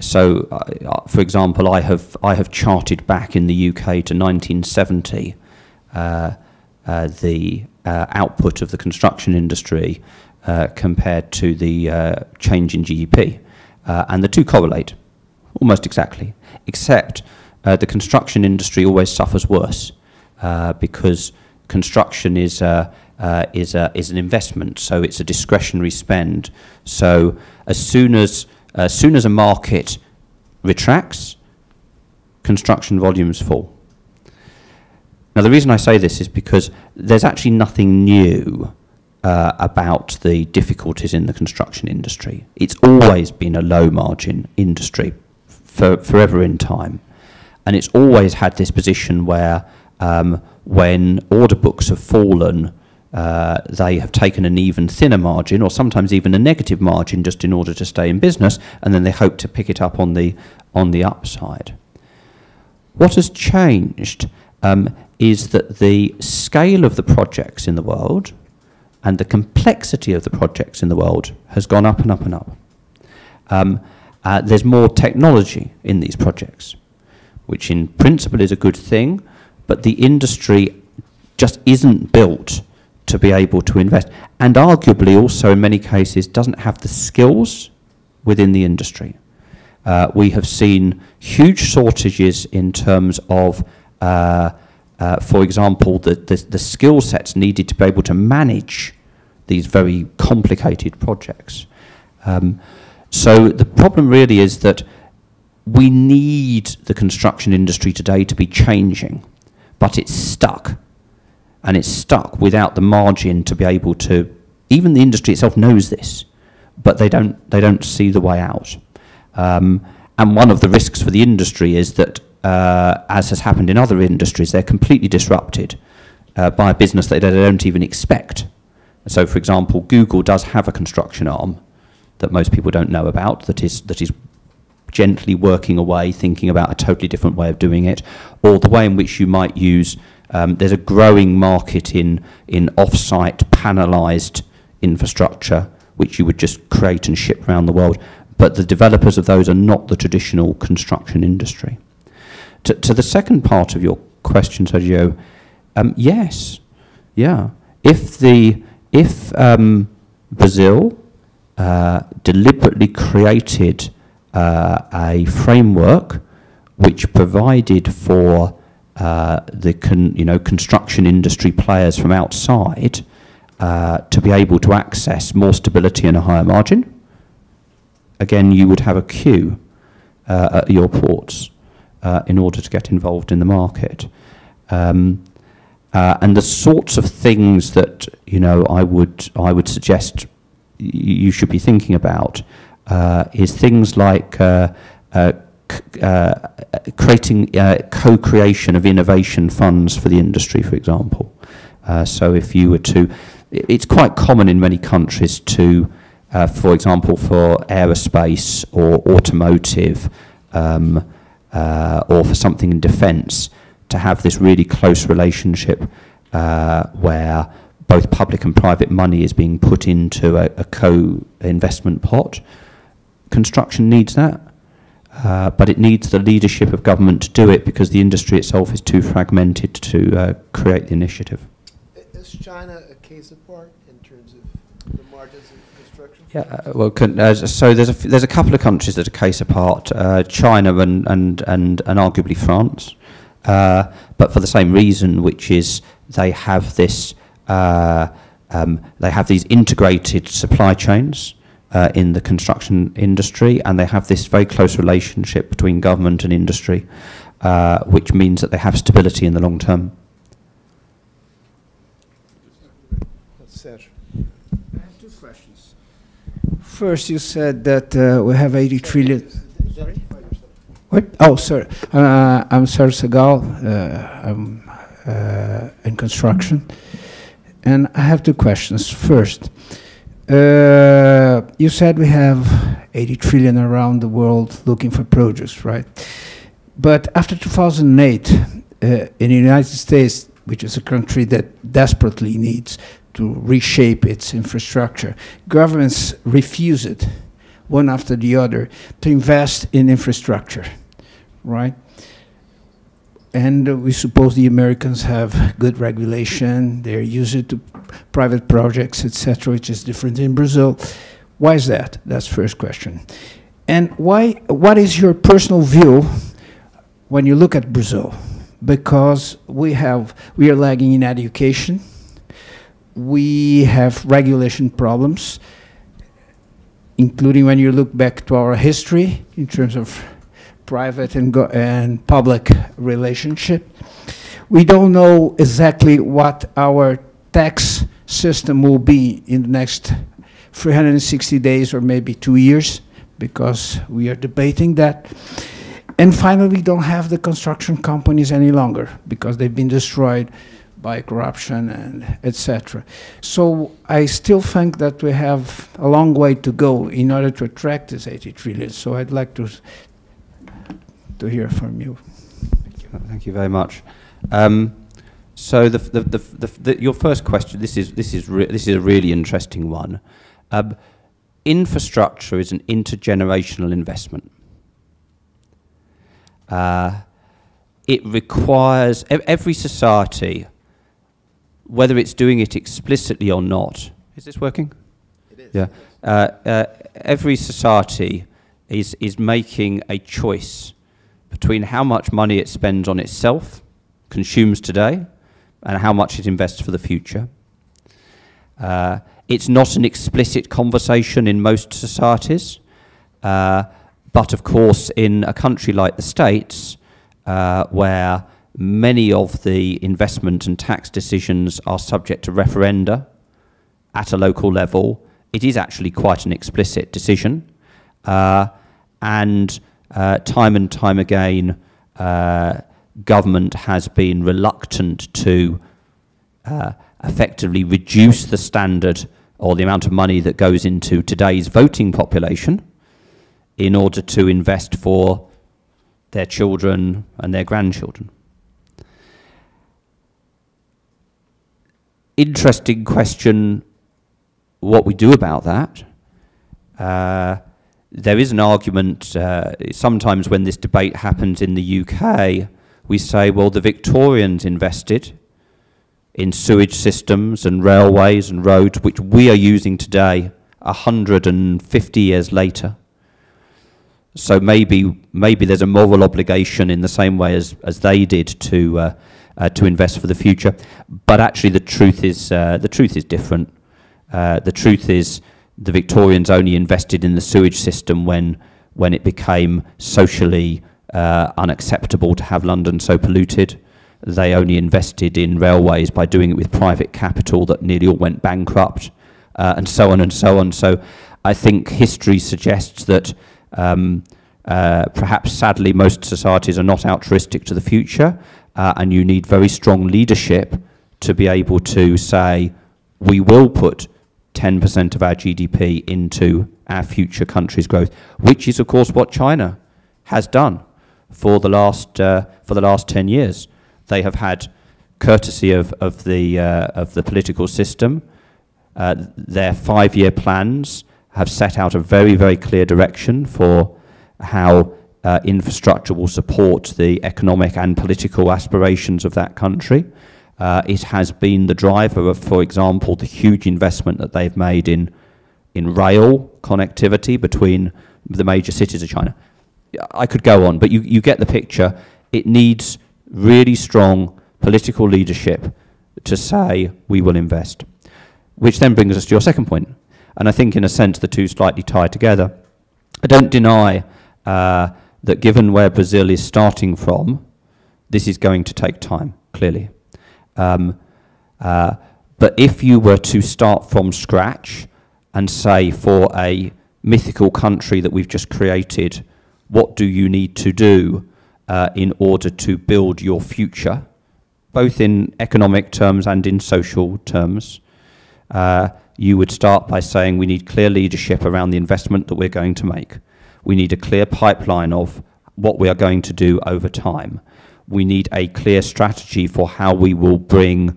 so, uh, uh, for example, I have I have charted back in the UK to 1970 uh, uh, the uh, output of the construction industry uh, compared to the change in GDP, and the two correlate almost exactly, except the construction industry always suffers worse because construction is is, a, is an investment, so it's a discretionary spend. So as soon as, as soon as a market retracts, construction volumes fall. Now, the reason I say this is because there's actually nothing new uh, about the difficulties in the construction industry. It's always been a low margin industry for forever in time. And it's always had this position where um, when order books have fallen, uh, they have taken an even thinner margin or sometimes even a negative margin just in order to stay in business and then they hope to pick it up on the, on the upside. What has changed um, is that the scale of the projects in the world and the complexity of the projects in the world has gone up and up and up. Um, uh, there's more technology in these projects, which in principle is a good thing, but the industry just isn't built to be able to invest, and arguably also in many cases doesn't have the skills within the industry. Uh, we have seen huge shortages in terms of, uh, uh, for example, the, the, the skill sets needed to be able to manage these very complicated projects. Um, so the problem really is that we need the construction industry today to be changing, but it's stuck. And it's stuck without the margin to be able to, even the industry itself knows this, but they don't, they don't see the way out. Um, and one of the risks for the industry is that, uh, as has happened in other industries, they're completely disrupted uh, by a business that they don't even expect. So, for example, Google does have a construction arm that most people don't know about that is, that is gently working away, thinking about a totally different way of doing it, or the way in which you might use. Um, there's a growing market in, in off-site panelized infrastructure, which you would just create and ship around the world. But the developers of those are not the traditional construction industry. To, to the second part of your question, Sergio, um, yes, yeah. If the if um, Brazil uh, deliberately created uh, a framework which provided for uh, the con, you know construction industry players from outside uh, to be able to access more stability and a higher margin. Again, you would have a queue uh, at your ports uh, in order to get involved in the market. Um, Uh, and the sorts of things that you know I would I would suggest you should be thinking about uh, is things like uh, creating uh, co-creation of innovation funds for the industry, for example. Uh, so if you were to, it's quite common in many countries to, uh, for example, for aerospace or automotive, um, uh, or for something in defence, to have this really close relationship uh, where both public and private money is being put into a, a co-investment pot. Construction needs that, uh, but it needs the leadership of government to do it because the industry itself is too fragmented to uh, create the initiative. Is China a case apart in terms of the margins of construction? Yeah, uh, well, con- uh, so there's a, f- there's a couple of countries that are case apart, uh, China and, and, and, and arguably France, uh, but for the same reason, which is they have this, uh, um, they have these integrated supply chains uh, in the construction industry, and they have this very close relationship between government and industry, uh, which means that they have stability in the long term. I have two questions. First, you said that uh, we have 80 trillion. Sorry? What? Oh, sorry. Uh, I'm Serge Segal. Uh, I'm uh, in construction. And I have two questions. First, uh, you said we have 80 trillion around the world looking for produce, right? But after 2008, uh, in the United States, which is a country that desperately needs to reshape its infrastructure, governments refused, one after the other, to invest in infrastructure, right? And uh, we suppose the Americans have good regulation, they're used to private projects, etc., which is different in Brazil. Why is that? That's first question. And why? What is your personal view when you look at Brazil? Because we have we are lagging in education, we have regulation problems, including when you look back to our history in terms of private and, and public relationship. We don't know exactly what our tax system will be in the next 360 days or maybe two years because we are debating that. And finally, we don't have the construction companies any longer because they've been destroyed by corruption and etc. So I still think that we have a long way to go in order to attract this 80 trillion. So I'd like to to hear from you. Thank you very much. Um, so the, the, the, the, the, your first question, this is, this is, re- this is a really interesting one. Um, infrastructure is an intergenerational investment. Uh, it requires ev- every society, whether it's doing it explicitly or not. Is this working? It is. Yeah. Uh, uh, every society is, is making a choice between how much money it spends on itself, consumes today, and how much it invests for the future. Uh, it's not an explicit conversation in most societies, uh, but of course, in a country like the States, uh, where many of the investment and tax decisions are subject to referenda at a local level, it is actually quite an explicit decision. Uh, and uh, time and time again, uh, government has been reluctant to uh, effectively reduce the standard or the amount of money that goes into today's voting population in order to invest for their children and their grandchildren. Interesting question what we do about that. Uh, there is an argument, uh, sometimes when this debate happens in the UK, we say, well, the Victorians invested in sewage systems and railways and roads, which we are using today 150 years later. So maybe, maybe there's a moral obligation in the same way as, as they did to, uh, uh, to invest for the future. But actually, the truth is, uh, the truth is different. Uh, the truth is, the Victorians only invested in the sewage system when, when it became socially uh, unacceptable to have London so polluted. they only invested in railways by doing it with private capital that nearly all went bankrupt, uh, and so on and so on. So I think history suggests that um, uh, perhaps sadly most societies are not altruistic to the future, uh, and you need very strong leadership to be able to say, we will put 10% of our GDP into our future country's growth, which is, of course, what China has done for the last, uh, for the last 10 years. They have had courtesy of, of, the, uh, of the political system. Uh, their five-year plans have set out a very, very clear direction for how uh, infrastructure will support the economic and political aspirations of that country. Uh, it has been the driver of, for example, the huge investment that they've made in, in rail connectivity between the major cities of China. I could go on, but you, you get the picture. It needs really strong political leadership to say we will invest. Which then brings us to your second point. And I think, in a sense, the two slightly tie together. I don't deny uh, that given where Brazil is starting from, this is going to take time, clearly. Um, uh, but if you were to start from scratch and say for a mythical country that we've just created, what do you need to do uh, in order to build your future, both in economic terms and in social terms? Uh, you would start by saying we need clear leadership around the investment that we're going to make. We need a clear pipeline of what we are going to do over time we need a clear strategy for how we will bring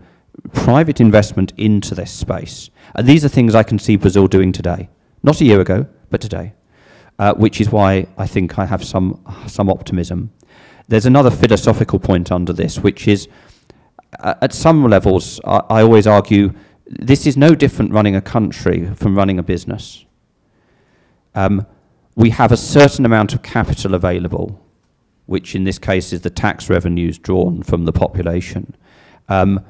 private investment into this space. And these are things I can see Brazil doing today, not a year ago, but today, uh, which is why I think I have some, some optimism. There's another philosophical point under this, which is uh, at some levels, I, I always argue this is no different running a country from running a business. Um, we have a certain amount of capital available which in this case is the tax revenues drawn from the population. Um,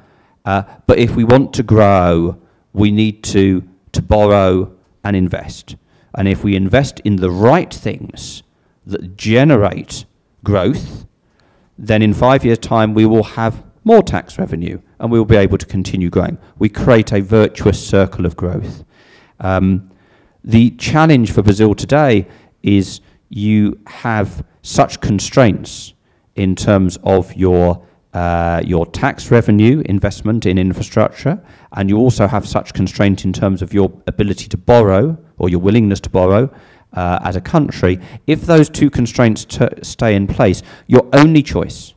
uh, but if we want to grow, we need to, to borrow and invest. And if we invest in the right things that generate growth, then in five years' time we will have more tax revenue and we will be able to continue growing. We create a virtuous circle of growth. Um, the challenge for Brazil today is you have such constraints in terms of your uh, your tax revenue investment in infrastructure, and you also have such constraint in terms of your ability to borrow or your willingness to borrow uh, as a country. If those two constraints stay in place, your only choice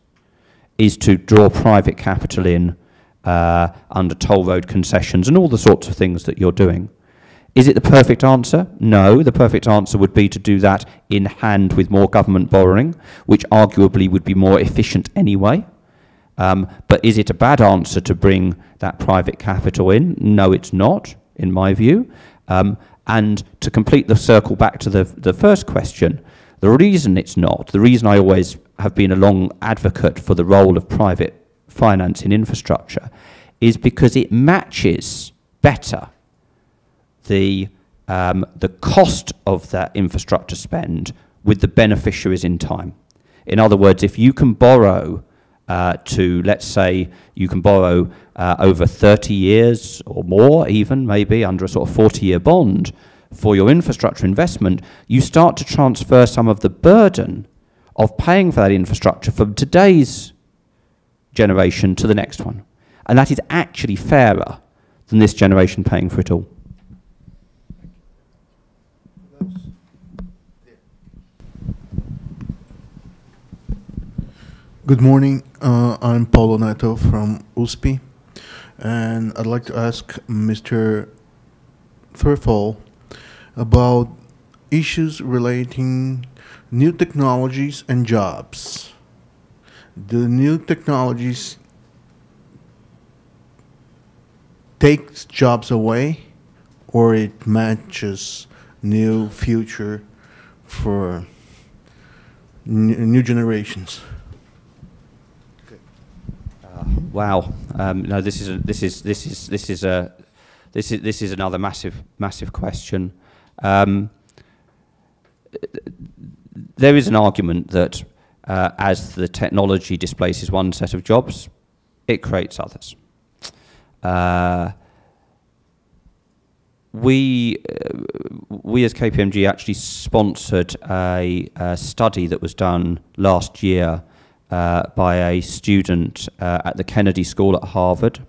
is to draw private capital in uh, under toll road concessions and all the sorts of things that you're doing. Is it the perfect answer? No. The perfect answer would be to do that in hand with more government borrowing, which arguably would be more efficient anyway. Um, but is it a bad answer to bring that private capital in? No, it's not, in my view. Um, and to complete the circle back to the, the first question, the reason it's not, the reason I always have been a long advocate for the role of private finance in infrastructure, is because it matches better the, um, the cost of that infrastructure spend with the beneficiaries in time. In other words, if you can borrow uh, to, let's say, you can borrow uh, over 30 years or more, even maybe under a sort of 40 year bond for your infrastructure investment, you start to transfer some of the burden of paying for that infrastructure from today's generation to the next one. And that is actually fairer than this generation paying for it all. Good morning. Uh, I'm Paulo Neto from USP, and I'd like to ask Mr. Threlfall about issues relating new technologies and jobs. The new technologies takes jobs away, or it matches new future for new generations. Wow. Um, no, this is a, this is this is this is a this is this is another massive massive question. Um, there is an argument that uh, as the technology displaces one set of jobs, it creates others. Uh, we, uh, we as KPMG actually sponsored a, a study that was done last year by a student uh, at the Kennedy School at Harvard,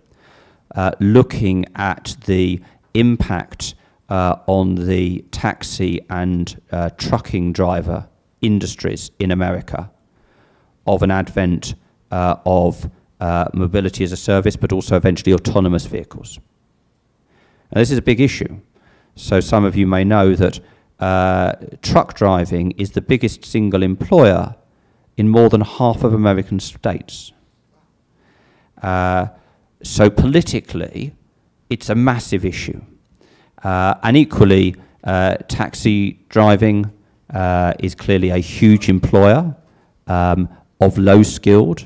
uh, looking at the impact uh, on the taxi and uh, trucking driver industries in America of an advent uh, of uh, mobility as a service, but also eventually autonomous vehicles. Now, this is a big issue. So some of you may know that uh, truck driving is the biggest single employer in more than half of American states. Uh, so politically, it's a massive issue. Uh, and equally, uh, taxi driving uh, is clearly a huge employer um, of low skilled.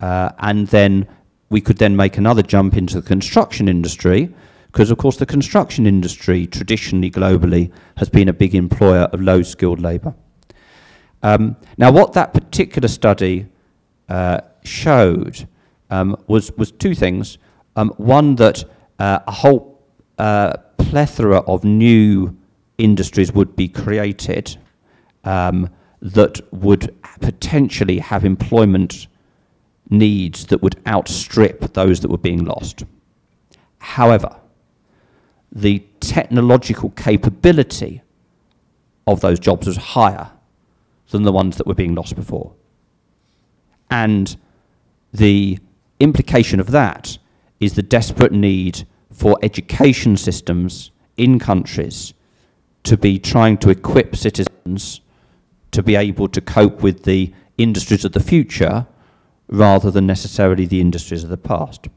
Uh, and then we could then make another jump into the construction industry, because of course the construction industry traditionally globally has been a big employer of low skilled labour. Um, now, what that particular study uh, showed um, was, was two things. Um, one, that uh, a whole uh, plethora of new industries would be created um, that would potentially have employment needs that would outstrip those that were being lost. However, the technological capability of those jobs was higher than the ones that were being lost before. And the implication of that is the desperate need for education systems in countries to be trying to equip citizens to be able to cope with the industries of the future rather than necessarily the industries of the past.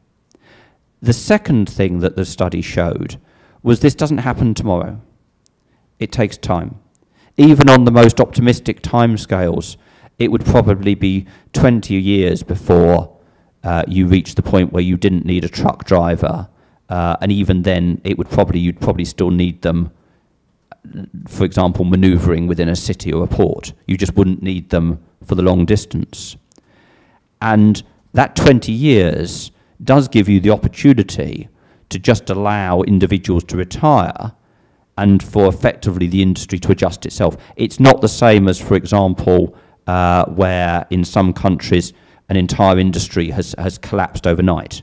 The second thing that the study showed was this doesn't happen tomorrow. It takes time. Even on the most optimistic timescales, it would probably be 20 years before uh, you reach the point where you didn't need a truck driver, uh, and even then, it would probably you'd probably still need them. For example, manoeuvring within a city or a port, you just wouldn't need them for the long distance. And that 20 years does give you the opportunity to just allow individuals to retire and for effectively the industry to adjust itself. It's not the same as, for example, uh, where in some countries an entire industry has, has collapsed overnight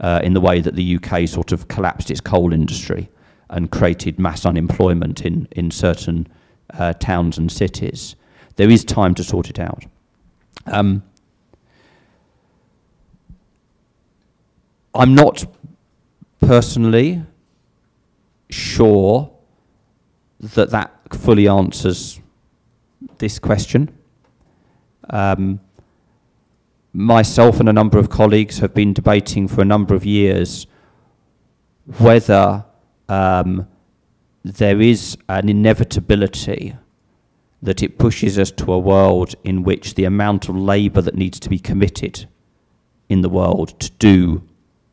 uh, in the way that the UK sort of collapsed its coal industry and created mass unemployment in, in certain uh, towns and cities. There is time to sort it out. Um, I'm not personally sure that that fully answers this question. Um, myself and a number of colleagues have been debating for a number of years whether um, there is an inevitability that it pushes us to a world in which the amount of labour that needs to be committed in the world to do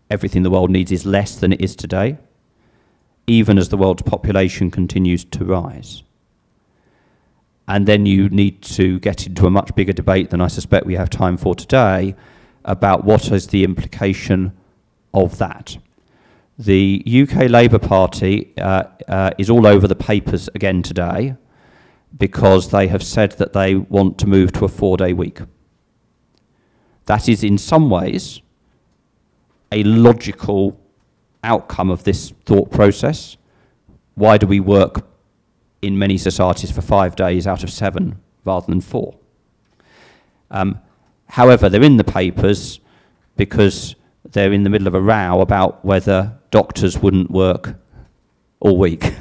everything the world needs is less than it is today, even as the world's population continues to rise. And then you need to get into a much bigger debate than I suspect we have time for today about what is the implication of that. The UK Labour Party uh, uh, is all over the papers again today because they have said that they want to move to a four day week. That is, in some ways, a logical outcome of this thought process. Why do we work in many societies for five days out of seven rather than four? Um, however, they're in the papers because they're in the middle of a row about whether doctors wouldn't work all week.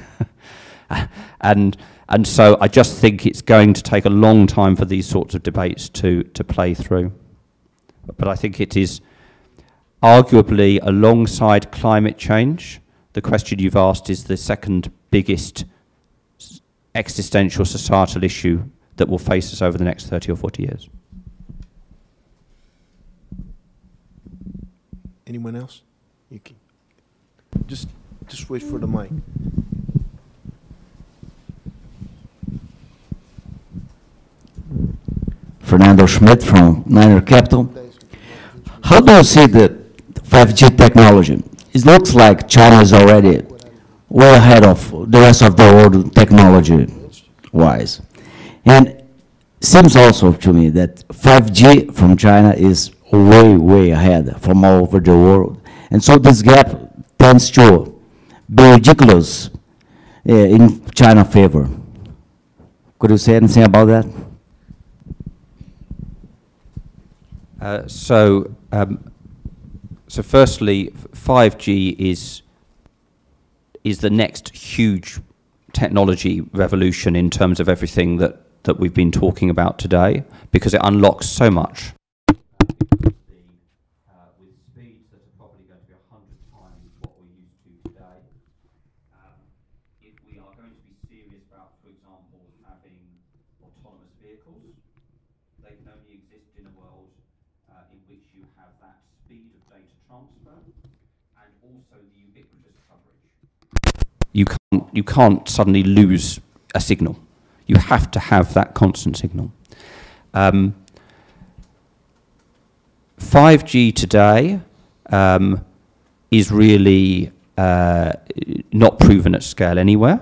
and, and so I just think it's going to take a long time for these sorts of debates to, to play through. But I think it is Arguably, alongside climate change, the question you've asked is the second biggest existential societal issue that will face us over the next 30 or 40 years. Anyone else? You can, just, just wait for the mic. Fernando Schmidt from Niner Capital. How do you see the 5G technology? It looks like China is already way ahead of the rest of the world technology-wise. And seems also to me that 5G from China is way, way ahead from all over the world. And so this gap tends to be ridiculous uh, in China favor. Could you say anything about that? Uh, so, um, so firstly, 5G is is the next huge technology revolution in terms of everything that, that we've been talking about today, because it unlocks so much. with speeds that are probably going to be 100 times what we're used to today. Um, if we are going to be serious about, for example, having autonomous vehicles, they can only exist in a world uh, in which you have that speed of data transfer and also the ubiquitous coverage. You can't, suddenly lose a signal. You have to have that constant signal. Um, 5G today um, is really uh, not proven at scale anywhere.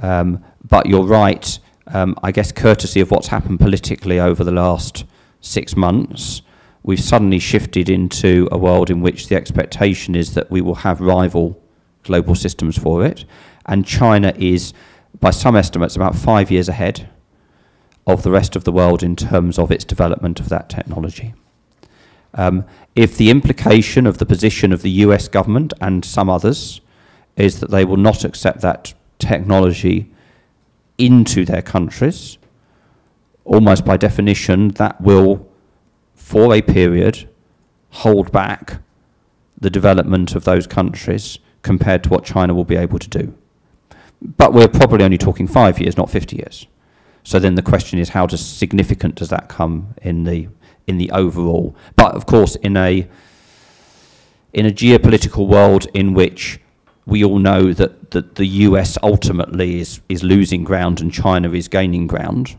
Um, but you're right, um, I guess, courtesy of what's happened politically over the last six months, we've suddenly shifted into a world in which the expectation is that we will have rival global systems for it. And China is, by some estimates, about five years ahead of the rest of the world in terms of its development of that technology. Um, if the implication of the position of the US government and some others is that they will not accept that technology into their countries, almost by definition, that will, for a period, hold back the development of those countries compared to what China will be able to do. But we're probably only talking five years, not 50 years. So then the question is, how does significant does that come in the in the overall? But of course, in a in a geopolitical world in which we all know that, that the US ultimately is, is losing ground and China is gaining ground,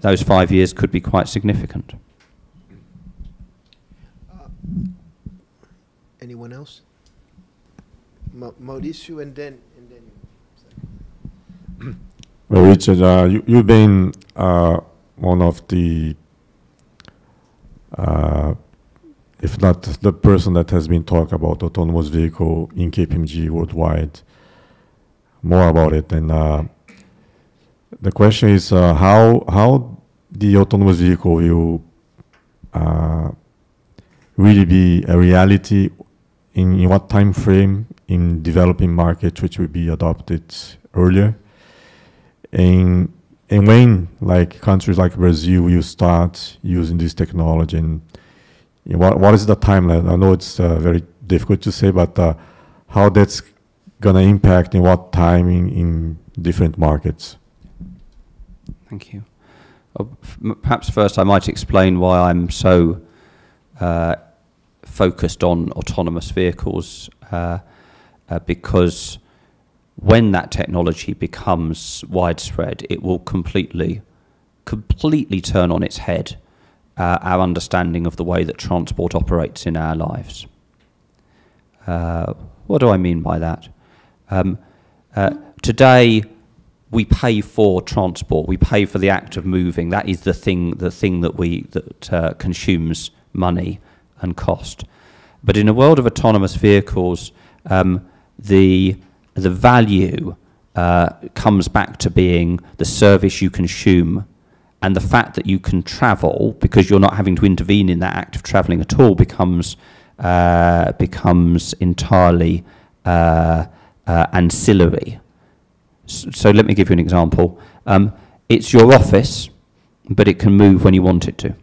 those five years could be quite significant. Uh, anyone else? Mau- Mauricio and then. Well, Richard, uh, you, you've been uh, one of the, uh, if not the person that has been talking about autonomous vehicle in KPMG worldwide, more about it. And uh, the question is uh, how how the autonomous vehicle will uh, really be a reality in, in what time frame in developing markets which will be adopted earlier and and when like countries like Brazil will start using this technology and you what what is the timeline? I know it's uh, very difficult to say, but uh, how that's gonna impact in what timing in, in different markets? Thank you. M- Perhaps first I might explain why I'm so uh, focused on autonomous vehicles, uh, uh, because when that technology becomes widespread, it will completely, completely turn on its head uh, our understanding of the way that transport operates in our lives. Uh, what do I mean by that? Um, uh, today, we pay for transport. We pay for the act of moving. That is the thing, the thing that we that uh, consumes money and cost. But in a world of autonomous vehicles, um, the the value uh, comes back to being the service you consume and the fact that you can travel because you're not having to intervene in that act of travelling at all becomes uh, becomes entirely uh, uh, ancillary. So let me give you an example. Um, it's your office, but it can move when you want it to.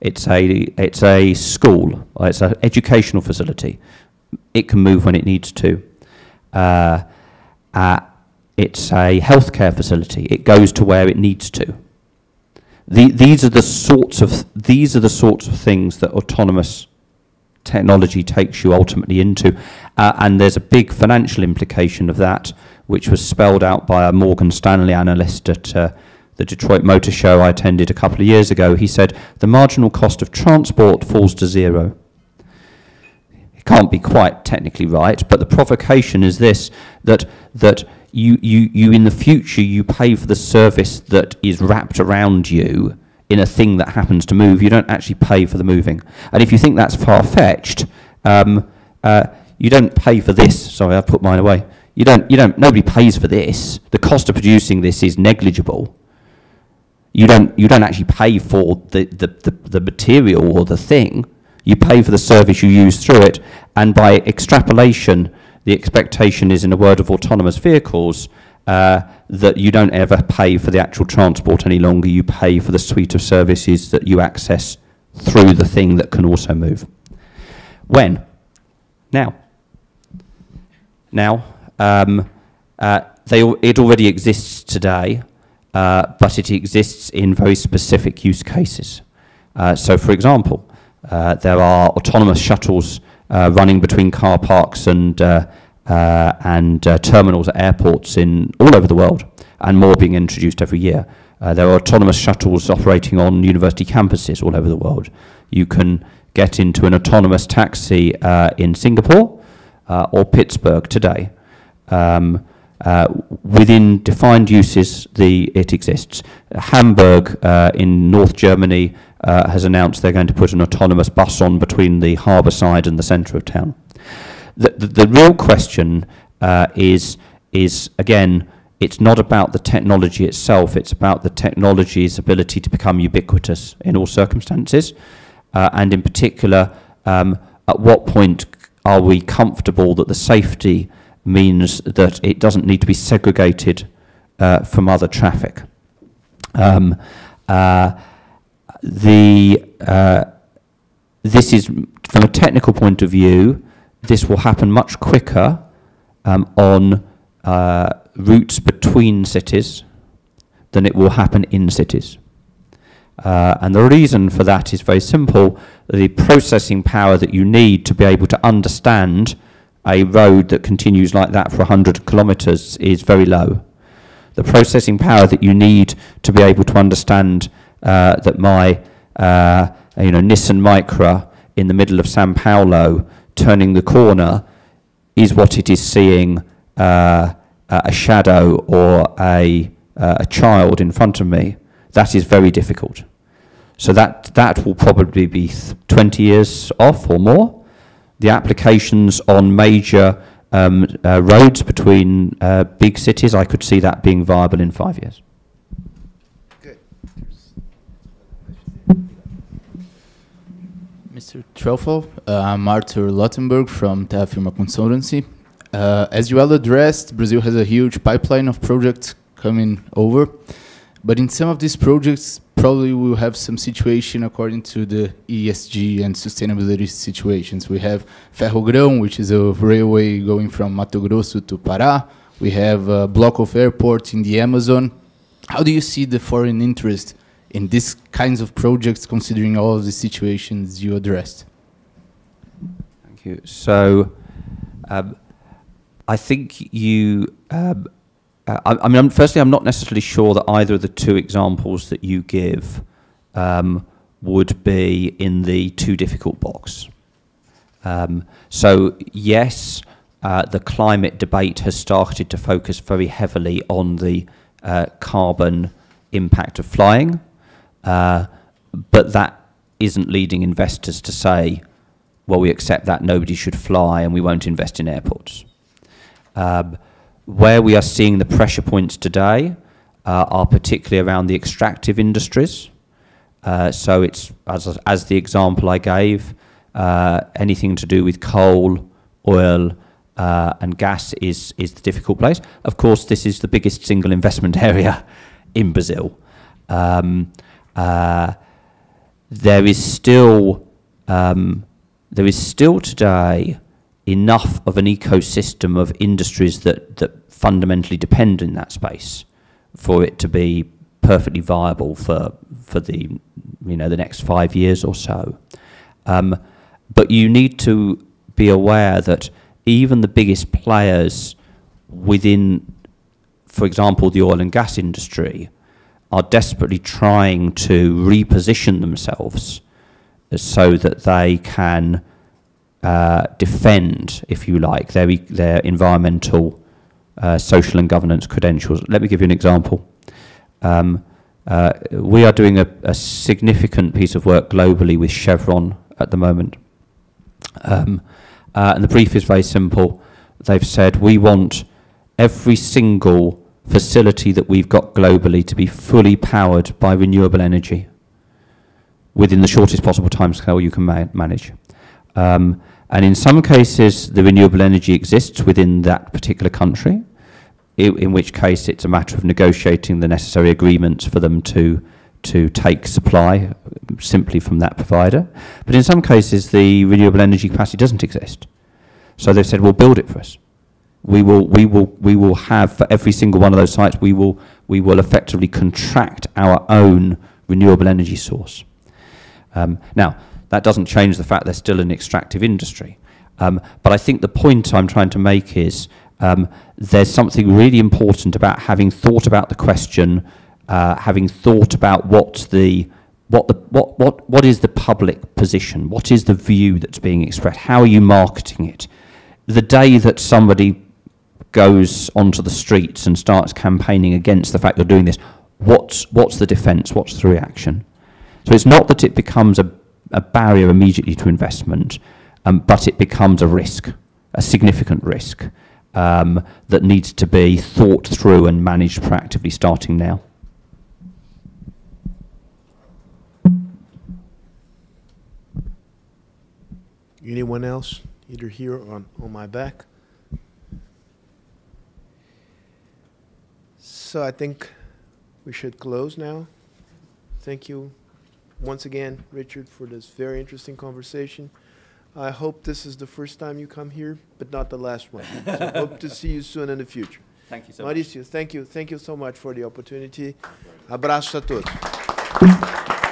It's a it's a school. It's an educational facility. It can move when it needs to. Uh, uh, it's a healthcare facility. It goes to where it needs to. The, these are the sorts of these are the sorts of things that autonomous technology takes you ultimately into, uh, and there's a big financial implication of that, which was spelled out by a Morgan Stanley analyst at uh, the Detroit Motor Show I attended a couple of years ago, he said the marginal cost of transport falls to zero. Can't be quite technically right, but the provocation is this that that you, you, you in the future you pay for the service that is wrapped around you in a thing that happens to move. You don't actually pay for the moving. And if you think that's far fetched, um, uh, you don't pay for this. Sorry, I put mine away. You don't, you don't, nobody pays for this. The cost of producing this is negligible. You don't, you don't actually pay for the, the, the, the material or the thing. You pay for the service you use through it. And by extrapolation, the expectation is, in a word of autonomous vehicles, uh, that you don't ever pay for the actual transport any longer. You pay for the suite of services that you access through the thing that can also move. When? Now. Now, um, uh, they, it already exists today, uh, but it exists in very specific use cases. Uh, so, for example, there are autonomous shuttles uh, running between car parks and, uh, uh, and uh, terminals at airports in all over the world, and more being introduced every year. Uh, there are autonomous shuttles operating on university campuses all over the world. You can get into an autonomous taxi uh, in Singapore uh, or Pittsburgh today. Um, uh, within defined uses, the, it exists. Hamburg uh, in North Germany uh, has announced they're going to put an autonomous bus on between the harbour side and the centre of town. The, the, the real question uh, is, is, again, it's not about the technology itself, it's about the technology's ability to become ubiquitous in all circumstances, uh, and in particular, um, at what point are we comfortable that the safety means that it doesn't need to be segregated uh, from other traffic. Um, uh, the uh, this is from a technical point of view, this will happen much quicker um, on uh, routes between cities than it will happen in cities. Uh, and the reason for that is very simple. The processing power that you need to be able to understand a road that continues like that for 100 kilometres is very low. The processing power that you need to be able to understand uh, that my uh, you know, Nissan Micra in the middle of Sao Paulo turning the corner is what it is seeing uh, a shadow or a, uh, a child in front of me. That is very difficult. So that, that will probably be th- 20 years off or more. The applications on major um, uh, roads between big cities, I could see that being viable in five years. Mr. Uh, I'm Arthur Lottenberg from Terrafirma Consultancy. Uh, as you well addressed, Brazil has a huge pipeline of projects coming over, but in some of these projects, probably we'll have some situation according to the ESG and sustainability situations. We have Ferrogrão, which is a railway going from Mato Grosso to Pará. We have a block of airports in the Amazon. How do you see the foreign interest in these kinds of projects, considering all of the situations you addressed? Thank you. So, um, I think you. Um, uh, I, I mean, firstly, I'm not necessarily sure that either of the two examples that you give um, would be in the too difficult box. Um, so, yes, uh, the climate debate has started to focus very heavily on the uh, carbon impact of flying, uh, but that isn't leading investors to say, well, we accept that nobody should fly and we won't invest in airports. Um, where we are seeing the pressure points today uh, are particularly around the extractive industries. Uh, so it's, as, as the example I gave, uh, anything to do with coal, oil, uh, and gas is, is the difficult place. Of course, this is the biggest single investment area in Brazil. Um, uh, there is still um, there is still today enough of an ecosystem of industries that, that fundamentally depend in that space for it to be perfectly viable for for the you know the next five years or so. Um, but you need to be aware that even the biggest players within, for example, the oil and gas industry, are desperately trying to reposition themselves so that they can uh, defend, if you like, their, their environmental, uh, social and governance credentials. Let me give you an example. Um, uh, we are doing a, a significant piece of work globally with Chevron at the moment. Um, uh, and the brief is very simple. They've said we want every single facility that we've got globally to be fully powered by renewable energy within the shortest possible timescale you can ma- manage. Um, and in some cases, the renewable energy exists within that particular country, i- in which case it's a matter of negotiating the necessary agreements for them to, to take supply simply from that provider. But in some cases, the renewable energy capacity doesn't exist. So they've said, well, build it for us. We will, we will, we will have for every single one of those sites, we will, we will effectively contract our own renewable energy source. Um, now, that doesn't change the fact there's still an extractive industry. Um, but I think the point I'm trying to make is um, there's something really important about having thought about the question, uh, having thought about what the what the what, what what is the public position, what is the view that's being expressed, how are you marketing it? The day that somebody goes onto the streets and starts campaigning against the fact they're doing this, what's what's the defence? What's the reaction? So it's not that it becomes a, a barrier immediately to investment, um, but it becomes a risk, a significant risk um, that needs to be thought through and managed proactively starting now. Anyone else, either here or on, on my back? So I think we should close now. Thank you once again, Richard, for this very interesting conversation. I hope this is the first time you come here, but not the last one. So hope to see you soon in the future. Thank you Maurício, thank you, thank you so much for the opportunity. Abraços a todos.